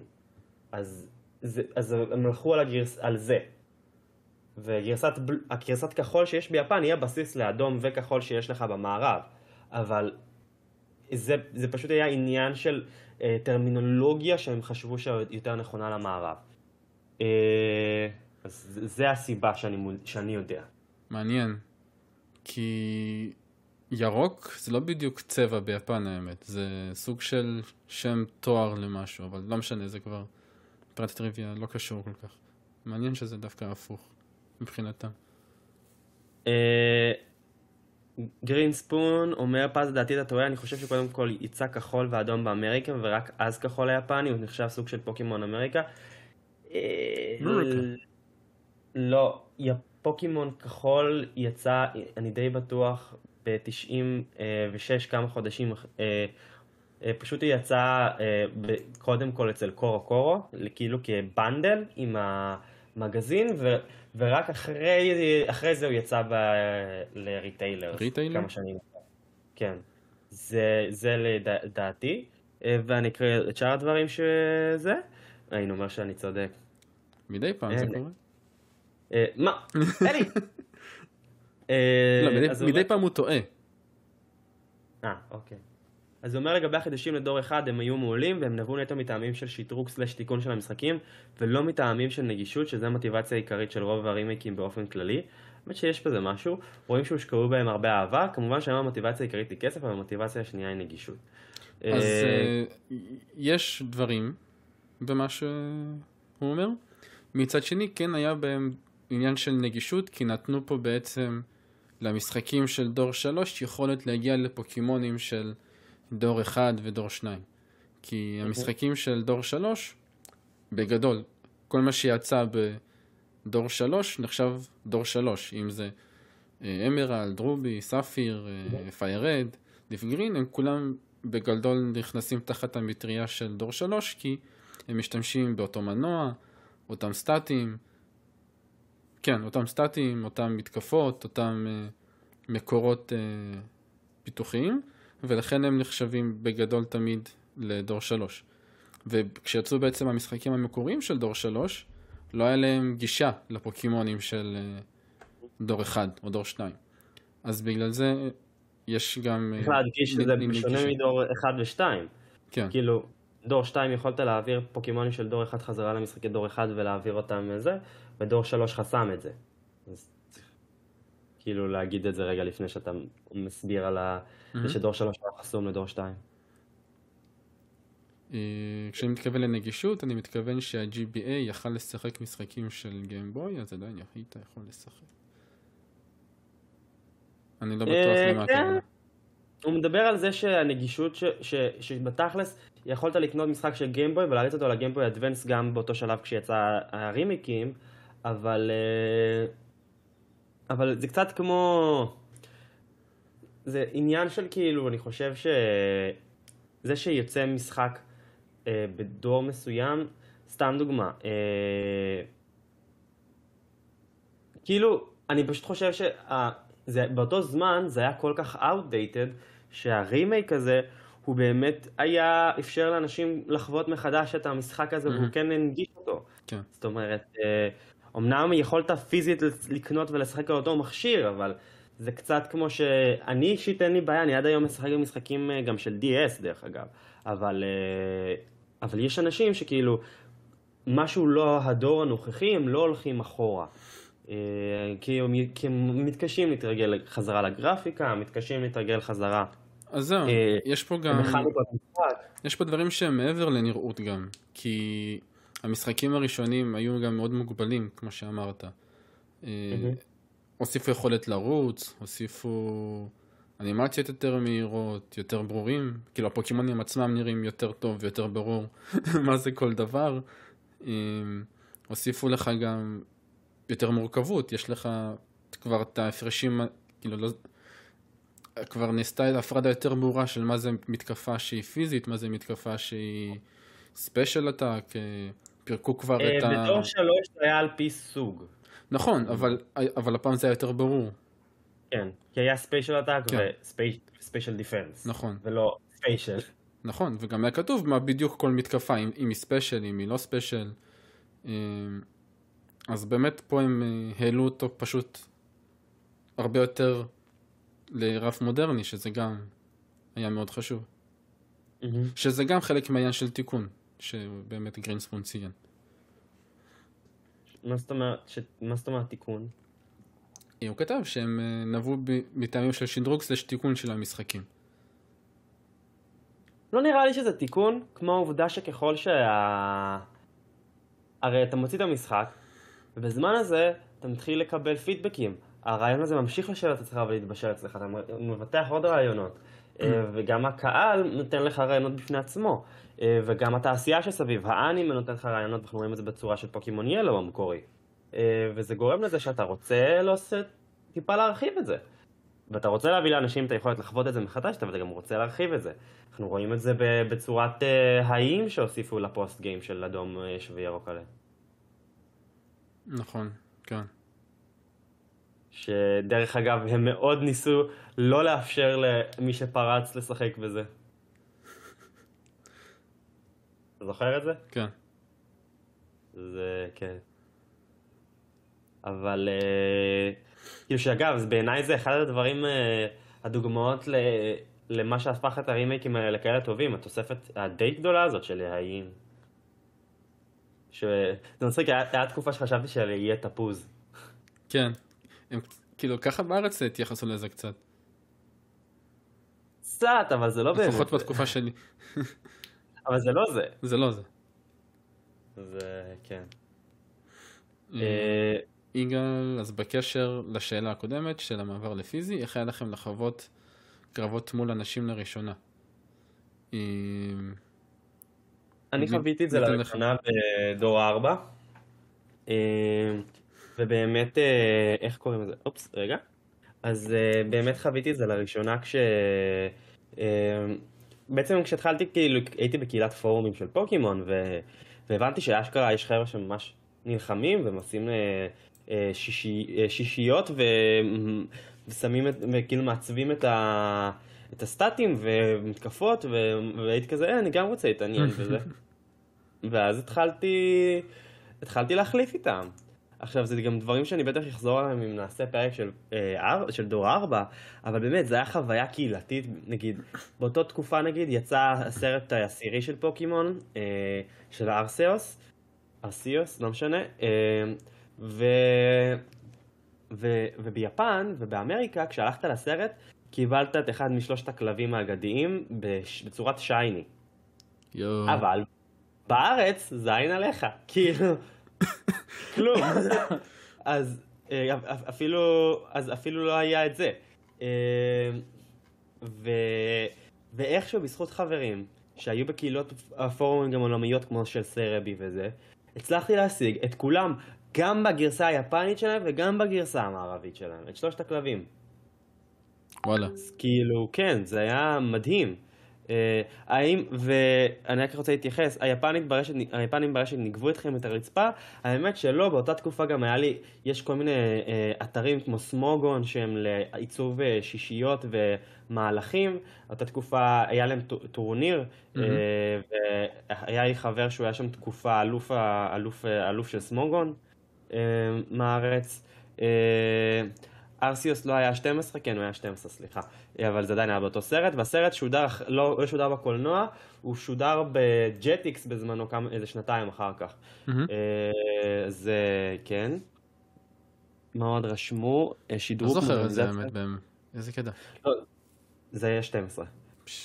אז, זה, אז הם הלכו על, הגרס, על זה. וגרסת בל- הגרסת כחול שיש ביפן היא הבסיס לאדום וכחול שיש לך במערב. אבל זה, זה פשוט היה עניין של אה, טרמינולוגיה שהם חשבו שיותר נכונה למערב. אה, אז זה- הסיבה שאני, שאני יודע. מעניין. כי ירוק זה לא בדיוק צבע ביפן האמת, זה סוג של שם תואר למשהו, אבל לא משנה, זה כבר פרט טריוויה לא קשור כל כך. מעניין שזה דווקא הפוך מבחינתם. אה, גרין ספון אומר פז לדעתי אתה טועה, אני חושב שקודם כל יצא כחול ואדום באמריקה ורק אז כחול היפני, הוא נחשב סוג של פוקימון אמריקה. אה. לא, פוקימון כחול יצא, אני די בטוח, ב-96 כמה חודשים, אה, אה, פשוט היא יצאה אה, קודם כל אצל CoroCoro, כאילו כ bundle עם המגזין, ו- ורק אחרי, אחרי זה הוא יצא ב- ל retailer. retailer? כמה שנים. כן. זה, זה לדעתי, אה, ואני אקריא את שאר הדברים שזה, אני אומר שאני צודק. מדי פעם זה אין. קורה. אה, מה? אלי! אה, לא, מדי- הוא מדי אומר- פעם הוא טועה. אה, אוקיי. אז הוא אומר לגבי החידושים לדור 1, הם היו מעולים, והם נבעו נטו מטעמים של שדרוג סלש תיקון של המשחקים, ולא מטעמים של נגישות, שזה המוטיבציה העיקרית של רוב הרימייקים באופן כללי. האמת שיש בזה משהו, רואים שהושקעו בהם הרבה אהבה, כמובן שהיום המוטיבציה העיקרית היא כסף, אבל המוטיבציה השנייה היא נגישות. אז אה, אה, יש דברים במה שהוא אומר. מצד שני, כן היה בהם עניין של נגישות, כי נתנו פה בעצם למשחקים של דור 3 יכולת להגיע לפוקימונים של דור 1 ודור 2. כי המשחקים של דור 3, בגדול, כל מה שיצא בדור 3 נחשב דור 3, אם זה אה, אמרלד, רובי, ספיר, אה, פיירד, ליף גרין, הם כולם בגדול נכנסים תחת המטריה של דור 3, כי הם משתמשים באותו מנוע, אותם סטטים, כן, אותם סטטים, אותם מתקפות, אותם אה, מקורות אה, פיתוחיים, ולכן הם נחשבים בגדול תמיד לדור 3. וכשיצאו בעצם המשחקים המקוריים של דור 3, לא היה להם גישה לפוקימונים של אה, דור 1 או דור 2. אז בגלל זה יש גם... אה, צריך להדגיש שזה בשונה. מדור 1 ו-2. כן, כאילו, דור 2 יכולת להעביר פוקימונים של דור 1 חזרה למשחקי דור 1 ולהעביר אותם לזה, ודור 3 חסם את זה. אז כאילו להגיד את זה רגע לפני שאתה מסביר על ה... זה שדור 3 לא חסום לדור 2. אה, כשאני מתכוון לנגישות, אני מתכוון שה-GBA יכל לשחק משחקים של גיימבוי, אז עדיין היית יכול לשחק. אני לא בטוח אה, למה כן. הכוונה. הוא מדבר על זה שהנגישות, ש, ש, שבתכלס יכולת לקנות משחק של גיימבוי ולהריץ אותו לגיימבוי אדוונס גם באותו שלב כשיצא הרימיקים, אבל, אה, אבל זה קצת כמו... זה עניין של כאילו, אני חושב שזה שיוצא משחק אה, בדור מסוים, סתם דוגמה, אה, כאילו, אני פשוט חושב שבאותו זמן זה היה כל כך outdated, שהרימייק הזה, הוא באמת היה, אפשר לאנשים לחוות מחדש את המשחק הזה, והוא מהמם. כן הנגיש אותו. כן. זאת אומרת, אה, אמנם יכולת פיזית לקנות ולשחק על אותו מכשיר, אבל זה קצת כמו שאני אישית אין לי בעיה, אני עד היום משחק במשחקים אה, גם של DS דרך אגב, אבל, אה, אבל יש אנשים שכאילו, משהו לא הדור הנוכחי, הם לא הולכים אחורה. אה, כי הם, כי הם מתקשים להתרגל חזרה לגרפיקה, מתקשים להתרגל חזרה אז זהו, יש פה גם. יש פה דברים שהם מעבר לנראות גם, כי המשחקים הראשונים היו גם מאוד מוגבלים, כמו שאמרת. אה, מהמם. הוסיפו יכולת לרוץ, הוסיפו אנימציות יותר מהירות, יותר ברורים, כאילו הפוקימונים עצמם נראים יותר טוב ויותר ברור מה זה כל דבר. אה, הוסיפו לך גם יותר מורכבות, יש לך כבר את ההפרשים, כאילו לא... כבר נעשתה הפרדה יותר ברורה של מה זה מתקפה שהיא פיזית, מה זה מתקפה שהיא special attack, פירקו כבר אה, את ה... בדור שלוש זה היה על פי סוג. נכון, אבל, אבל הפעם זה היה יותר ברור. כן, כי היה special attack כן. ו special defense. נכון. ולא special. נכון, וגם היה כתוב מה בדיוק כל מתקפה, אם, אם היא special, אם היא לא special. אה, אז באמת פה הם אה, העלו אותו פשוט הרבה יותר לרף מודרני, שזה גם היה מאוד חשוב. שזה גם חלק מהעניין של תיקון, שבאמת גרינספון ציין. מה זאת אומרת, ש- מה זאת אומרת תיקון? אה, הוא כתב שהם אה, נבעו מטעמים של שדרוג סלש תיקון של המשחקים. לא נראה לי שזה תיקון, כמו העובדה שככל שה... הרי אתה מוציא את המשחק, ובזמן הזה אתה מתחיל לקבל פידבקים. הרעיון הזה ממשיך לשבת אצלך ולהתבשל אצלך, אתה מבטח עוד רעיונות. אה, וגם הקהל נותן לך רעיונות בפני עצמו. אה, וגם התעשייה שסביב, האנימה נותן לך רעיונות, אנחנו רואים את זה בצורה של פוקימון ילו המקורי. אה, וזה גורם לזה שאתה רוצה לעשות, טיפה להרחיב את זה. ואתה רוצה להביא לאנשים את היכולת לחוות את זה מחדש, אבל אתה גם רוצה להרחיב את זה. אנחנו רואים את זה בצורת האיים שהוסיפו לפוסט גיים של אדום, אש וירוק עליהם. נכון, כן. שדרך אגב, הם מאוד ניסו לא לאפשר למי שפרץ לשחק בזה. זוכר את זה? כן. זה, כן. אבל, אה, כאילו שאגב, בעיניי זה אחד הדברים, אה, הדוגמאות ל, למה שהפך את הרימייקים האלה לכאלה טובים, התוספת הדי גדולה הזאת של האיים. זה מצחיק, היה תקופה שחשבתי שאלה יהיה תפוז. כן, הם כאילו ככה בארץ התייחסו לזה קצת. קצת, אבל זה לא באמת. לפחות בתקופה שלי. אבל זה לא זה. זה לא זה. זה, כן. אה, אה, יגאל, אז בקשר לשאלה הקודמת של המעבר לפיזי, איך היה לכם לחוות קרבות מול אנשים לראשונה? אה, אני חוויתי את זה לראשונה בדור 4. ובאמת, איך קוראים לזה? אופס, רגע. אז באמת חוויתי את זה לראשונה כש... בעצם כשהתחלתי, כאילו, הייתי בקהילת פורומים של פוקימון, ו... והבנתי שאשכרה יש חבר'ה שממש נלחמים אה, אה, שישי, אה, שישיות ו... ושמים, את... וכאילו מעצבים את, ה... את הסטטים ומתקפות, ו... והייתי כזה, אה, אני גם רוצה להתעניין בזה. ואז התחלתי, התחלתי להחליף איתם. עכשיו, זה גם דברים שאני בטח אחזור עליהם אם נעשה פרק של, אה, של דור 4, אבל באמת, זה היה חוויה קהילתית, נגיד, באותה תקופה נגיד, יצא הסרט העשירי של פוקימון, אה, של ארסיוס, ארסיוס, לא משנה, אה, ו, ו, וביפן ובאמריקה, כשהלכת לסרט, קיבלת את אחד משלושת הכלבים האגדיים בצורת שייני. יו. אבל בארץ, זין עליך, כאילו... כלום. אז אה, אפילו, אז אפילו לא היה את זה. אה, ו, ואיכשהו בזכות חברים שהיו בקהילות הפורומים גם עולמיות כמו של סרבי וזה, הצלחתי להשיג את כולם, גם בגרסה היפנית שלהם וגם בגרסה המערבית שלהם, את שלושת הכלבים. וואלה. אז כאילו, כן, זה היה מדהים. אה, האם, ואני רק רוצה להתייחס, היפנים ברשת, היפנים ברשת ניגבו אתכם את הרצפה? האמת שלא, באותה תקופה גם היה לי, יש כל מיני אה, אתרים כמו סמוגון שהם לעיצוב אה, שישיות ומהלכים, באותה תקופה היה להם טורניר. והיה לי חבר שהוא היה שם תקופה אלוף, אלוף, אלוף של סמוגון מהארץ. ארסיוס לא היה 12, כן, הוא היה 12, סליחה. אבל זה עדיין היה באותו סרט, והסרט שודר, לא, לא שודר בקולנוע, הוא שודר ב Jetix בזמנו, כמה, איזה שנתיים אחר כך. Mm-hmm. זה, כן. מה עוד רשמו? אה, שידרו... לא זוכר את זה באמת, איזה קטע. לא, זה היה 12.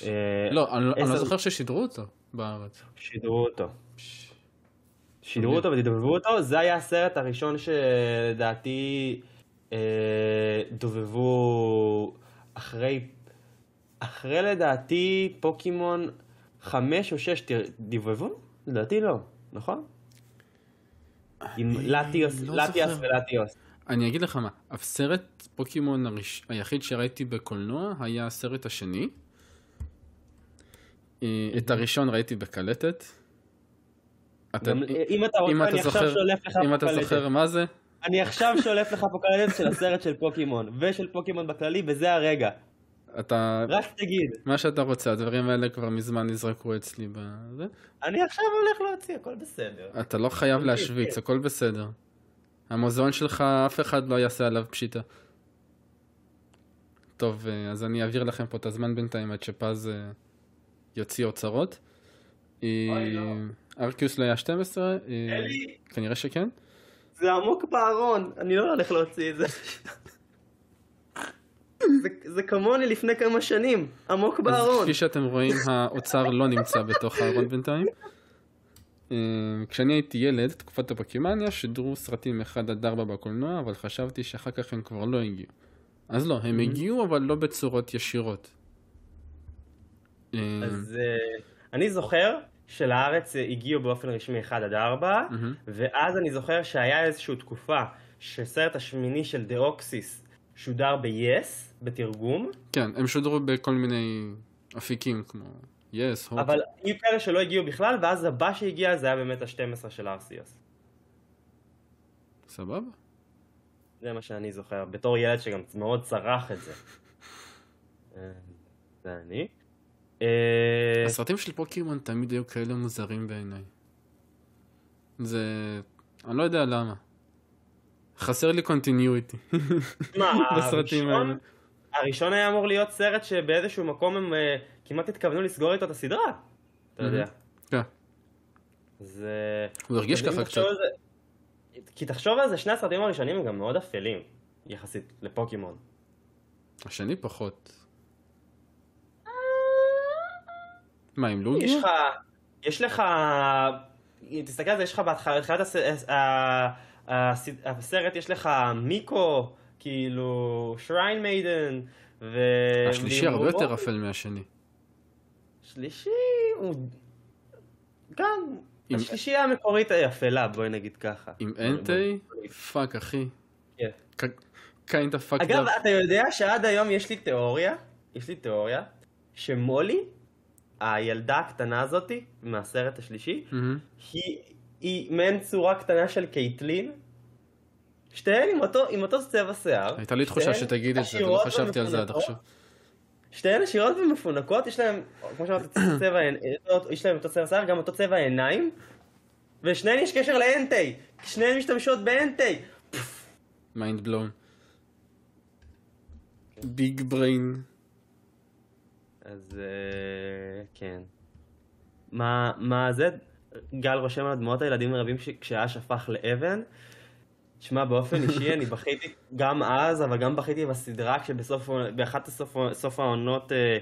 אה, לא, אני לא זוכר ששידרו אותו בארץ. שידרו אותו. שידרו אותו ודבבו אותו, זה היה הסרט הראשון שלדעתי דובבו אחרי, אחרי לדעתי פוקימון חמש או שש דיבבו? לדעתי לא, נכון? עם לטיוס, לא לטיוס ולטיוס. אני אגיד לך מה, הסרט פוקימון הראש... היחיד שראיתי בקולנוע היה הסרט השני. אה, את הראשון ראיתי בקלטת. אתה, אם אתה רוצה, אני עכשיו שולף לך אם אתה זוכר מה זה. אני עכשיו שולף לך פה קלטת של הסרט של פוקימון, ושל פוקימון בכללי, וזה הרגע. אתה... רק תגיד. מה שאתה רוצה, הדברים האלה כבר מזמן נזרקו אצלי בזה. אני עכשיו הולך להוציא, הכל בסדר. אתה לא חייב להשוויץ, הכל בסדר. המוזיאון שלך, אף אחד לא יעשה עליו פשיטה. טוב, אה, אז אני אעביר לכם פה את הזמן בינתיים עד שפז אה, יוציא אוצרות. אה, לא. ארקיוס לא היה 12? כנראה שכן. זה עמוק בארון, אני לא הולך להוציא את זה. זה, זה כמוני לפני כמה שנים, עמוק בארון. אז כפי שאתם רואים, האוצר לא נמצא בתוך הארון בינתיים. אה, כשאני הייתי ילד, תקופת הפוקימניה, שידרו סרטים 1 עד 4 בקולנוע, אבל חשבתי שאחר כך הם כבר לא הגיעו. אז לא, הם הגיעו, אבל לא בצורות ישירות. אה, אז אה, אני זוכר שלארץ אה, הגיעו באופן רשמי 1 עד 4, מהמם. ואז אני זוכר שהיה איזושהי תקופה שסרט השמיני של דאוקסיס שודר ב-yes, בתרגום, כן, הם שודרו בכל מיני אפיקים, כמו יס, הוט. אבל היו כאלה שלא הגיעו בכלל, ואז הבא שהגיע זה היה באמת ה-12 של ארסיוס. סבבה? זה מה שאני זוכר, בתור ילד שגם מאוד צרח את זה. אה, זה אני. אה, הסרטים של פוקימון תמיד היו כאלה מוזרים בעיניי. זה... אני לא יודע למה. חסר לי קונטיניויטי. מה, בסרטים הראשון- האלה. הראשון היה אמור להיות סרט שבאיזשהו מקום הם אה, כמעט התכוונו לסגור איתו את הסדרה. אתה יודע. כן, אז... אה, הוא הרגיש ככה תחשוב קצת. זה- כי תחשוב על זה, שני הסרטים הראשונים הם גם מאוד אפלים, יחסית לפוקימון. השני פחות. מה, עם לוגיה? יש לך, יש לך, תסתכל על זה, יש לך בהתחלה, בתחילת הס- ה- הסד- הסרט יש לך מיקו, כאילו, שריין מיידן, ו... השלישי הרבה יותר. אפל מהשני. שלישי הוא... גם, השלישי המקורית האפלה, בואי נגיד ככה. עם אנטיי? fuck, אחי. כן. kinda fuck אגב, אתה יודע שעד היום יש לי תיאוריה, יש לי תיאוריה, שמולי, הילדה הקטנה הזאתי, מהסרט השלישי, היא, היא מעין צורה קטנה של קייטלין, שתיהן עם אותו, עם אותו צבע שיער. הייתה לי תחושה שתגיד את זה, ולא עשירות חשבתי על זה עד. עכשיו. שתיהן עשירות ומפונקות, יש להם, כמו שאמרת, צבע, יש להם אותו צבע שיער, גם אותו צבע עיניים, ושתיהן יש קשר לאנטי, שתיהן משתמשות באנטי. mind blown. Big brain. אז אה, כן. מה, מה זה? גל רושם על דמעות הילדים הרבים ש- כשאש הפך לאבן. שמע, באופן אישי אני בכיתי גם אז, אבל גם בכיתי בסדרה, כשבסוף, באחת הסוף, סוף העונות אה,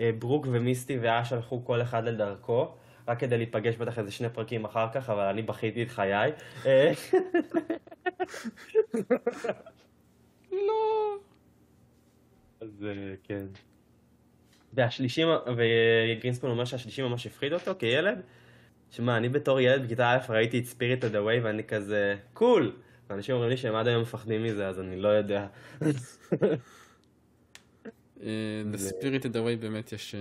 אה, ברוק ומיסטי ואש הלכו כל אחד לדרכו, רק כדי להיפגש בטח איזה שני פרקים אחר כך, אבל אני בכיתי את חיי. אה, לא. אז אה, כן. והשלישי, וגרינספון אומר שהשלישי ממש הפחיד אותו כילד. שמע, אני בתור ילד בכיתה א' ראיתי את ספיריט אד הווי ואני כזה, קול! ואנשים אומרים לי שהם עד היום מפחדים מזה, אז אני לא יודע. אה, זה- Spirited Away באמת יש אה,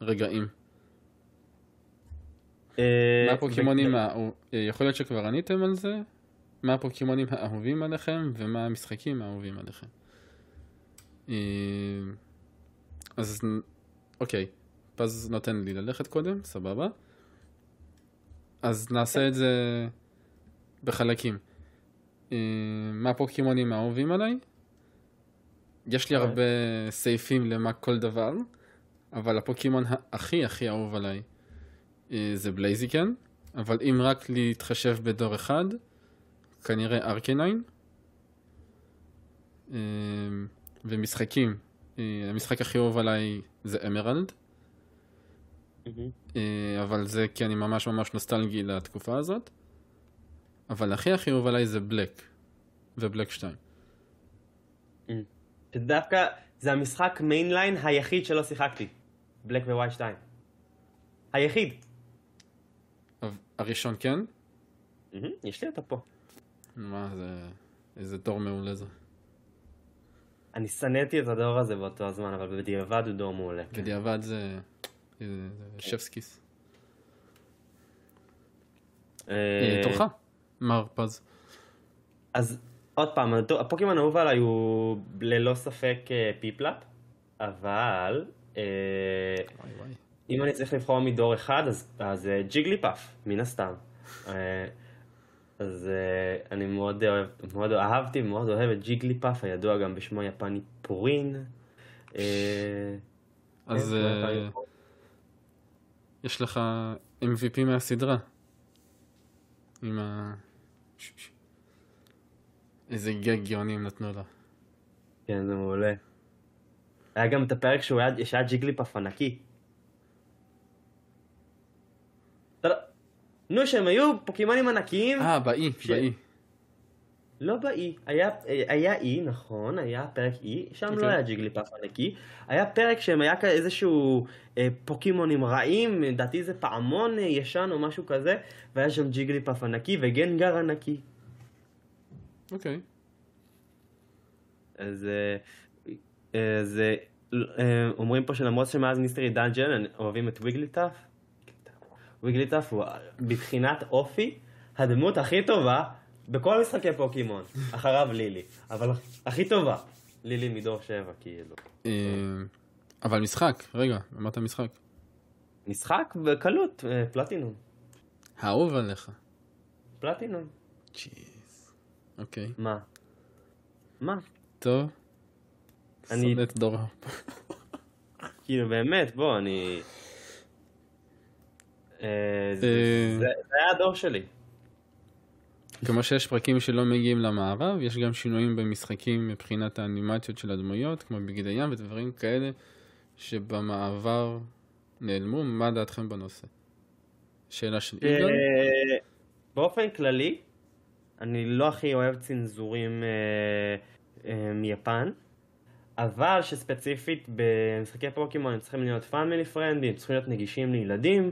רגעים. אה, מה הפוקימונים, ו- האהוב- אה, יכול להיות שכבר עניתם על זה? מה הפוקימונים האהובים עליכם ומה המשחקים האהובים עליכם? אה, אז אוקיי, פז נותן לי ללכת קודם, סבבה. אז נעשה את זה בחלקים. אה, מה הפוקימונים האהובים עליי? יש לי אוקיי. הרבה סעיפים למה כל דבר, אבל הפוקימון הכי הכי אהוב עליי אה, זה בלייזיקן, אבל אם רק להתחשב בדור אחד, כנראה ארקניין. אה, ומשחקים, אה, המשחק הכי אהוב עליי זה אמרלד. אה, אבל זה כי אני ממש ממש נוסטלגי לתקופה הזאת. אבל הכי הכי אהוב עליי זה Black, ו Black 2. שדווקא זה המשחק mainline היחיד שלא שיחקתי. Black White 2. היחיד. הראשון כן? יש לי אותו פה. מה זה, איזה דור מעולה זה. אני שנאתי את הדור הזה באותו הזמן, אבל בדיעבד הוא דור מעולה. כן. בדיעבד זה, שפסקיס. אה, אה, תורך, מר פז. אז עוד פעם, הפוקימון האהוב עליי הוא ללא ספק אה, פיפלאפ, אבל. אם אני צריך לבחור מדור אחד, אז, אה, ג'יגליפאף, מן הסתם. אז אה, אני מאוד אוהב, מאוד אהבתי, מאוד אוהב את ג'יגליפאף, הידוע גם בשמו היפני פורין. אה, אז פורין. יש לך MVP מהסדרה. עם ה... איזה גג גאוני הם נתנו לה. כן, זה מעולה. היה גם את הפרק שהוא היה, שהיה ג'יגליפאף ענקי. אתה לא- נו, שהם היו פוקימונים ענקיים. אה, באי, ש- באי. לא באי, היה, היה אי, נכון, היה פרק אי, שם אוקיי. לא היה ג'יגליפאף ענקי, היה פרק שהם היה איזשהו אה, פוקימונים רעים, לדעתי זה פעמון אה, ישן או משהו כזה, והיה שם ג'יגליפאף ענקי וגנגר ענקי. אוקיי. אז, אה, אז אה, אה, אומרים פה שלמרות שמאז Mystery Dungeon אוהבים את ויגליטאף, ויגליטאף הוא בבחינת אופי הדמות הכי טובה בכל משחקי פוקימון, אחריו לילי, אבל הכי טובה, לילי מדור 7 כאילו. אה, אבל משחק, רגע, אמרת משחק. משחק בקלות, אה, פלטינום, האהוב עליך. פלטינום, ג'יז. אוקיי. מה? מה? טוב. אני- שונא את דור. כאילו באמת, בוא, אני... אה, זה אה. זה- היה הדור שלי. כמו שיש פרקים שלא מגיעים למערב, יש גם שינויים במשחקים מבחינת האנימציות של הדמויות, כמו בגד הים ודברים כאלה, שבמעבר נעלמו. מה דעתכם בנושא? שאלה של יגאל? אה, באופן כללי, אני לא הכי אוהב צנזורים אה, אה, מיפן, אבל שספציפית במשחקי פוקימון הם צריכים להיות פאמילי פרנדי, הם צריכים להיות נגישים לילדים,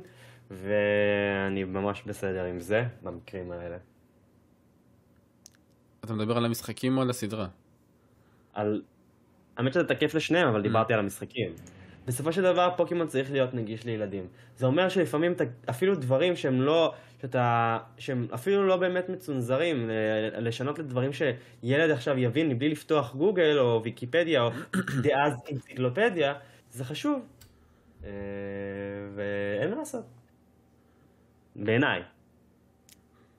ואני ממש בסדר עם זה, במקרים האלה. אתה מדבר על המשחקים או על הסדרה? על... האמת שזה תקף לשניהם, אבל דיברתי על המשחקים. בסופו של דבר פוקימון צריך להיות נגיש לילדים. זה אומר שלפעמים אתה, אפילו דברים שהם לא, שאתה, שהם אפילו לא באמת מצונזרים, ל- לשנות לדברים שילד עכשיו יבין מבלי לפתוח גוגל או ויקיפדיה או דאז אנציקלופדיה, זה חשוב. אה, ואין מה לעשות. בעיניי.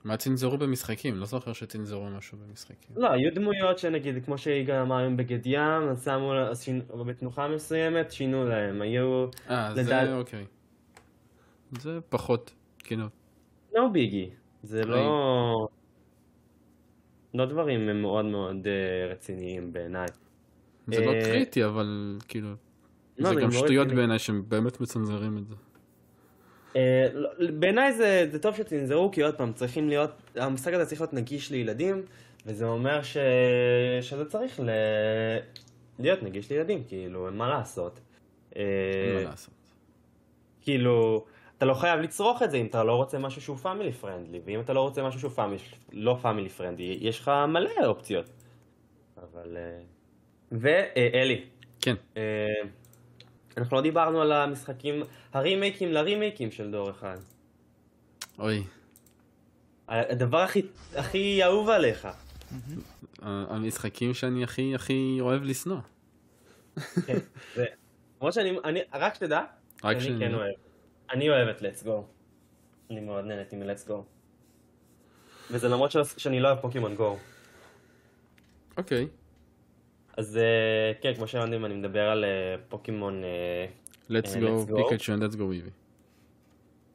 מה צנזרו במשחקים? לא זוכר שצנזרו משהו במשחקים. לא, היו דמויות שנגיד, כמו שיגאל אמר היום בגד ים, אז שמו, אז שינו, בתנוחה מסוימת, שינו להם, היו... אה, זה לדעת- אוקיי. זה פחות, כאילו, לא ביגי, זה. לא... לא דברים מאוד מאוד אה, רציניים בעיניי. זה לא אה, קריטי, אבל כאילו, לא, זה זה גם שטויות רציני. בעיניי שהם באמת מצנזרים את זה. אה, בעיניי זה, זה טוב שצנזרו, כי עוד פעם, צריכים להיות, המשחק הזה צריך להיות נגיש לילדים, וזה אומר ש... שזה צריך ל... להיות נגיש לילדים, כאילו, אין מה לעשות. אה, אין מה לעשות. כאילו, אתה לא חייב לצרוך את זה אם אתה לא רוצה משהו שהוא family friendly, ואם אתה לא רוצה משהו שהוא family, לא family friendly, יש לך מלא אופציות. אבל... אה, ואלי, כן, אנחנו לא דיברנו על המשחקים, הרימייקים לרימייקים של דור אחד. אוי, הדבר הכי, הכי אהוב עליך. המשחקים שאני הכי הכי אוהב לשנוא. כן, זה- למרות שאני, אני, רק שתדע, רק שאני. כן אוהב. אני אוהב את let's go. אני מאוד נהניתי מ-let's go. וזה למרות שאני לא אוהב פוקימון גו. אוקיי, אז אה, כן, כמו שהבנתם, אני מדבר על אה, פוקימון... אה, let's go and let's go ויבי.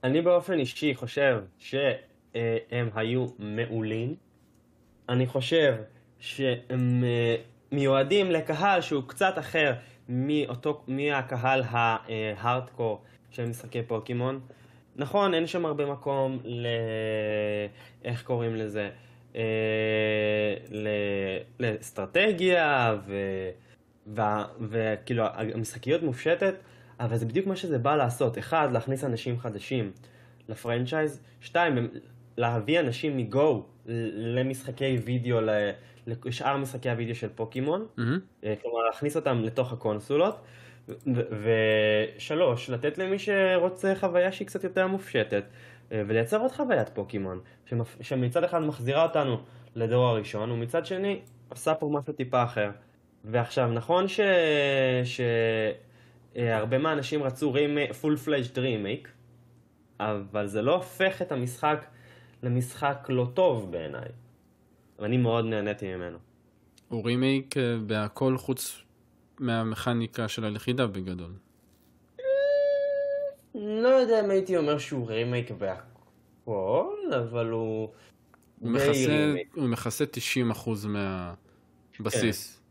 אני באופן אישי חושב שהם היו מעולים. אני חושב שהם מיועדים לקהל שהוא קצת אחר מאותו, מהקהל ההארדקור של משחקי פוקימון. נכון, אין שם הרבה מקום ל... איך קוראים לזה? אה. לאסטרטגיה וכאילו המשחקיות מופשטת, אבל זה בדיוק מה שזה בא לעשות. אחד, להכניס אנשים חדשים לפרנצ'ייז, שתיים, להביא אנשים מגו למשחקי וידאו, לשאר משחקי הוידאו של פוקימון, מהמם. אה, כלומר להכניס אותם לתוך הקונסולות, ושלוש, לתת למי שרוצה חוויה שהיא קצת יותר מופשטת, ולייצר עוד חוויית פוקימון, שמצד אחד מחזירה אותנו לדור הראשון, ומצד שני עושה פה משהו טיפה אחר. ועכשיו, נכון ש... ש... אה, מהאנשים רצו full fledged remake, אבל זה לא הופך את המשחק למשחק לא טוב בעיניי. ואני מאוד נהניתי ממנו. הוא רימייק אה, בהכל חוץ מהמכניקה של היחידה בגדול. לא יודע אם הייתי אומר שהוא רימייק בהכל, אבל הוא... הוא מכסה, רימייק. הוא מכסה 90% מהבסיס.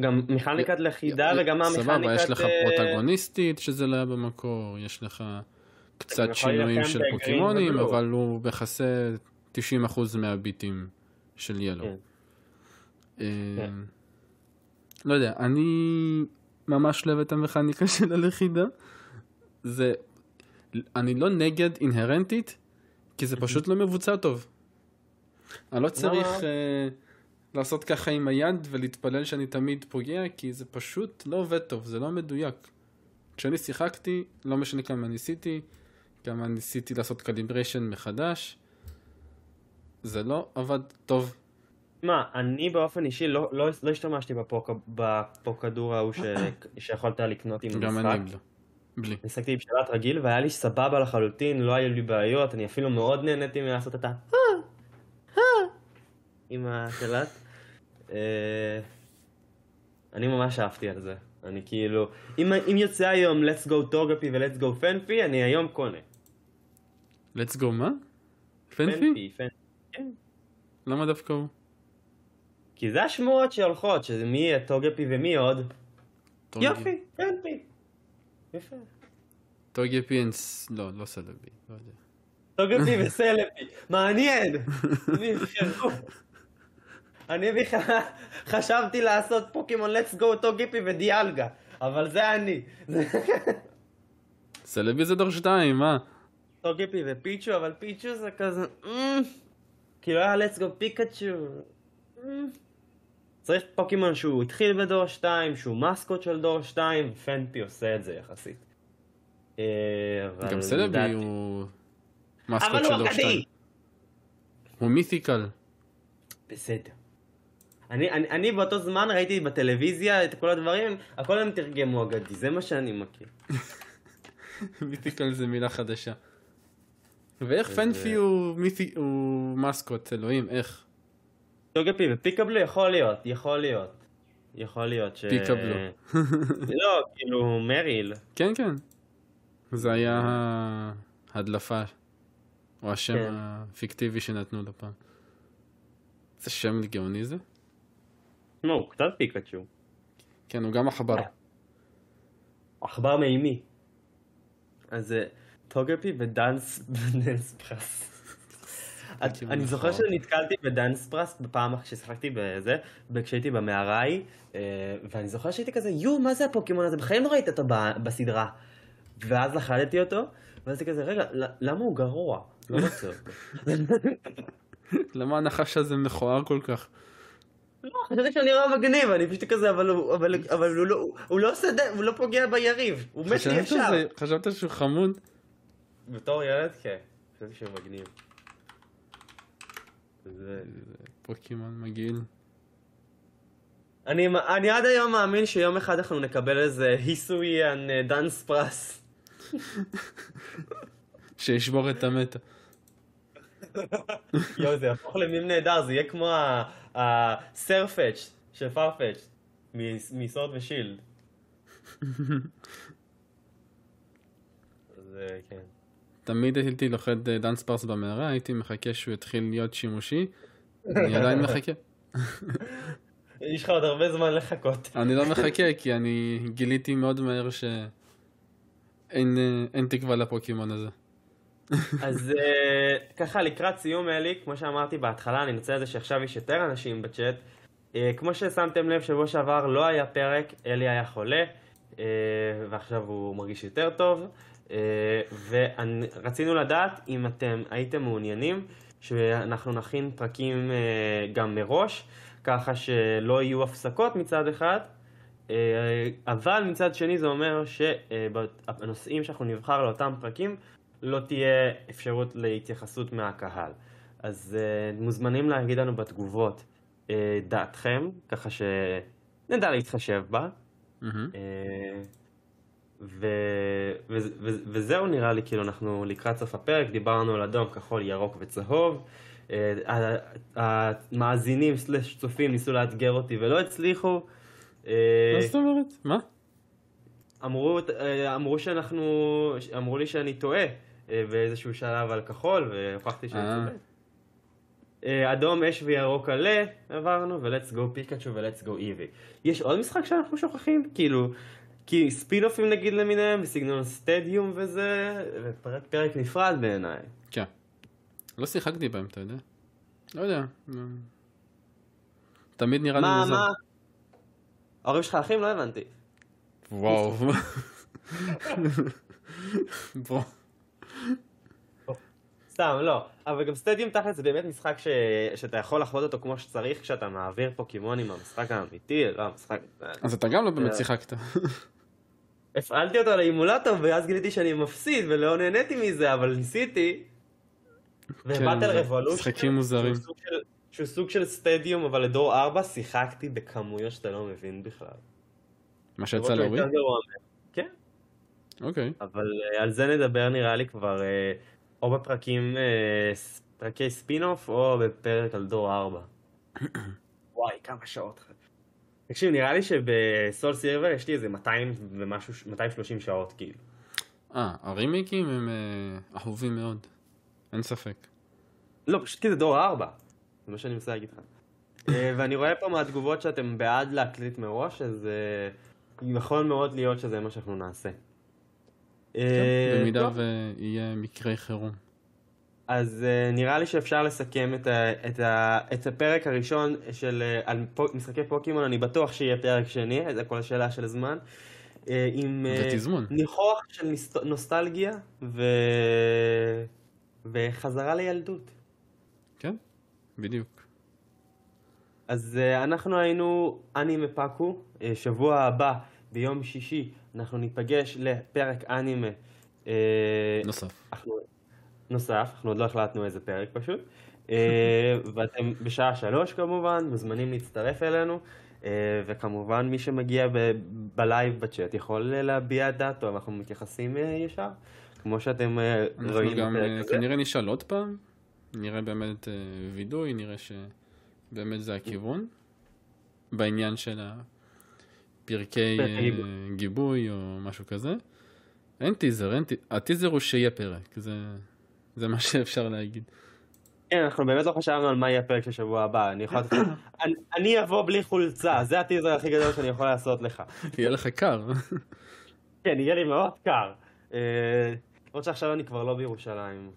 גם מכניקת לכידה וגם המכניקת... סבבה, יש לך אה, פרוטגוניסטית שזה לא היה במקור, יש לך קצת שינויים של פוקימונים, ובלו. אבל הוא מכסה 90% מהביטים של ילו. כן. אה, כן. לא יודע, אני ממש לא אוהב את המכניקה של הלכידה. זה, אני לא נגד אינהרנטית, כי זה פשוט לא מבוצע טוב. אני לא צריך אה, לעשות ככה עם היד ולהתפלל שאני תמיד פוגע, כי זה פשוט לא עובד טוב, זה לא מדויק. כשאני שיחקתי, לא משנה כמה ניסיתי, כמה ניסיתי לעשות calibration מחדש, זה לא עבד טוב. מה, אני באופן אישי לא, לא, לא השתמשתי בפוק, בפוקדור ההוא ש, שיכולת לקנות עם גם המשחק. אני לא. בלי. משחקתי עם שלט רגיל והיה לי סבבה לחלוטין, לא היו לי בעיות, אני אפילו מאוד נהניתי מלעשות את ה... "אה, אה", עם השלט. אה, אני ממש אהבתי על זה. אני כאילו, אם, אם יוצא היום let's go טורגפי ו-let's go פנפי, אני היום קונה. let's go מה? פנפי? כן. למה דווקא הוא? כי זה השמועות שהולכות, שזה מי יהיה טוגפי ומי עוד. יופי, פנפי. יפה. טוגי פיאנס, לא, לא סלבי, לא יודע. טוגפי וסלפי, מעניין. אני בכלל חשבתי לעשות פוקימון let's go טוגפי ודיאלגה, אבל זה אני. סלבי זה דור שתיים, מה? טוגפי ופיצ'ו, אבל פיצ'ו זה כזה... כאילו היה let's go פיקאצ'ו. צריך פוקימון שהוא התחיל בדור 2, שהוא מסקוט של דור 2, פנפי עושה את זה יחסית. אה, גם סלבי הוא מסקוט של דור שתיים. אגדי! הוא מית'יקל. בסדר. אני, אני, אני באותו זמן ראיתי בטלוויזיה את כל הדברים, הכל הם תרגמו אגדי, זה מה שאני מכיר. מית'יקל זה מילה חדשה. ואיך פנפי הוא הוא מסקוט, אלוהים, איך? טוגפי ופיקבלו יכול להיות, יכול להיות. יכול להיות ש... פיקבלו. לא, כאילו מריל. כן, כן. זה היה ההדלפה, או השם כן. הפיקטיבי שנתנו לו פעם. איזה שם גאוני זה? לא, הוא קצת פיקאצ'ו. כן, הוא גם עכבר. עכבר מימי. אז אה, טוגפי ודאנס בדאנס פרס. אני זוכר. שנתקלתי בדאנס פרס בפעם כששיחקתי בזה, כשהייתי במערה ההיא, אה, ואני זוכר שהייתי כזה, יו, מה זה הפוקימון הזה? בחיים לא ראית אותו בסדרה. ואז לכדתי אותו, ואז כזה, רגע, למה הוא גרוע? לא אותו. למה הנחש הזה מכוער כל כך? לא, חשבתי שהוא נראה מגניב, אני פשוט כזה, אבל הוא- אבל- אבל הוא לא- הוא לא עושה, ד- הוא לא פוגע ביריב, הוא מת לי ישר. חשבת שהוא חמוד? בתור ילד, כן. חשבתי שהוא מגניב. זה... פוקימון מגעיל. אני, אני עד היום מאמין שיום אחד אנחנו נקבל איזה היסוי על אה, דאנס פרס. שישבור את המטה. יואו, זה יהפוך למים נהדר, זה יהיה כמו הסרפאץ' של פארפאץ' מסורד ושילד. זה כן. תמיד הייתי לוחד דאנס פרס במערה, הייתי מחכה שהוא יתחיל להיות שימושי. אני עדיין מחכה. יש לך עוד הרבה זמן לחכות. אני לא מחכה כי אני גיליתי מאוד מהר שאין אה, תקווה לפוקימון הזה. אז אה, ככה לקראת סיום אלי, כמו שאמרתי בהתחלה, אני מנצל את זה שעכשיו יש יותר אנשים בצ'אט. אה, כמו ששמתם לב, שבוע שעבר לא היה פרק, אלי היה חולה, אה, ועכשיו הוא מרגיש יותר טוב. אה, ורצינו לדעת אם אתם הייתם מעוניינים שאנחנו נכין פרקים אה, גם מראש, ככה שלא יהיו הפסקות מצד אחד, אה, אבל מצד שני זה אומר שהנושאים שאנחנו נבחר לאותם פרקים לא תהיה אפשרות להתייחסות מהקהל. אז מוזמנים להגיד לנו בתגובות דעתכם, ככה שנדע להתחשב בה. מהמם. ו... ו... ו... וזהו נראה לי, כאילו אנחנו לקראת סוף הפרק, דיברנו על אדום, כחול, ירוק וצהוב. אה, המאזינים סלש צופים ניסו לאתגר אותי ולא הצליחו. אה, מה זאת אומרת? מה? אמרו, אה, אמרו שאנחנו, אמרו לי שאני טועה באיזשהו שלב על כחול, והוכחתי שאני. צודק. אדום, אש וירוק עלה, עברנו, ו-let's go פיקאצ'ו ו-let's go איבי. יש עוד משחק שאנחנו שוכחים? כאילו, כי ספינופים נגיד למיניהם, בסגנון סטדיום וזה, ופרק פרק נפרד בעיניי. כן. לא שיחקתי בהם, אתה יודע. לא יודע. תמיד נראה לי מה, מוזר. מה? ההורים שלך אחים? לא הבנתי. וואו. בוא. סתם, לא. אבל גם סטדיום תכל'ס זה באמת משחק ש... שאתה יכול לחוות אותו כמו שצריך כשאתה מעביר פוקימונים מהמשחק האמיתי, לא המשחק... אז אתה גם לא באמת. שיחקת. הפעלתי אותו לאימולטור ואז גיליתי שאני מפסיד ולא נהניתי מזה, אבל ניסיתי. ובאטל כן, זה רבולושן. שהוא סוג של- סטדיום אבל לדור 4, שיחקתי בכמויות שאתה לא מבין בכלל. מה שיצא להוריד? כן. אוקיי. אבל אה, על זה נדבר נראה לי כבר אה, או בפרקים, אה, פרקי ספינוף או בפרק על דור 4. וואי, כמה שעות. תקשיב, נראה לי שבסול סירבר יש לי איזה 200 ומשהו, 230 שעות כאילו. אה, הרימייקים הם אה, אהובים מאוד. אין ספק. לא, פשוט כי זה דור 4. זה מה שאני מנסה להגיד לך. אה, ואני רואה פה מהתגובות שאתם בעד להקליט מראש, אז אה, יכול מאוד להיות שזה מה שאנחנו נעשה. אה, כן, במידה טוב. ויהיה מקרי חירום. אז uh, נראה לי שאפשר לסכם את, ה, את, ה, את הפרק הראשון של, uh, על פו, משחקי פוקימון, אני בטוח שיהיה פרק שני, זה כל השאלה של הזמן. Uh, עם uh. ניחוח של נוסטלגיה ו... וחזרה לילדות. כן, בדיוק. אז uh, אנחנו היינו אנימה פאקו, uh, שבוע הבא, ביום שישי, אנחנו ניפגש לפרק אנימה. Uh, נוסף. אנחנו... נוסף, אנחנו עוד לא החלטנו איזה פרק פשוט. אה, ואתם בשעה שלוש כמובן, מוזמנים להצטרף אלינו. אה, וכמובן מי שמגיע ב- ב live בצ'אט יכול להביע את דעתו, אנחנו מתייחסים אה, ישר. כמו שאתם אה, אנחנו רואים גם אה. כנראה נשאל עוד פעם, נראה באמת וידוי, נראה שבאמת זה הכיוון. בעניין של הפרקי פרקי גיבוי. גיבוי או משהו כזה. אין טיזר, אין טיזר, הטיזר הוא שיהיה פרק, זה, זה מה שאפשר להגיד. כן, אנחנו באמת לא חשבנו על מה יהיה הפרק של שבוע הבא. אני יכול. אני- אני אבוא בלי חולצה, זה הטיזר הכי גדול שאני יכול לעשות לך. יהיה לך קר. כן, יהיה לי מאוד קר. אה, למרות שעכשיו אני כבר לא בירושלים.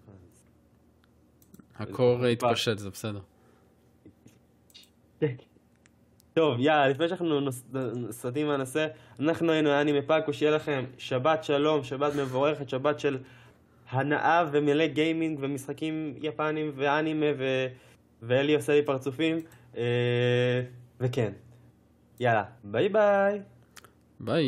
הקור התפשט, זה בסדר. טוב, יאללה, לפני שאנחנו סוטים מהנושא, אנחנו היינו אני מפאקו, שיהיה לכם שבת שלום, שבת מבורכת, שבת של הנאה ומלא gaming ומשחקים יפנים ואנימה ו... ואלי עושה לי פרצופים, אה, וכן. יאללה, ביי ביי. ביי.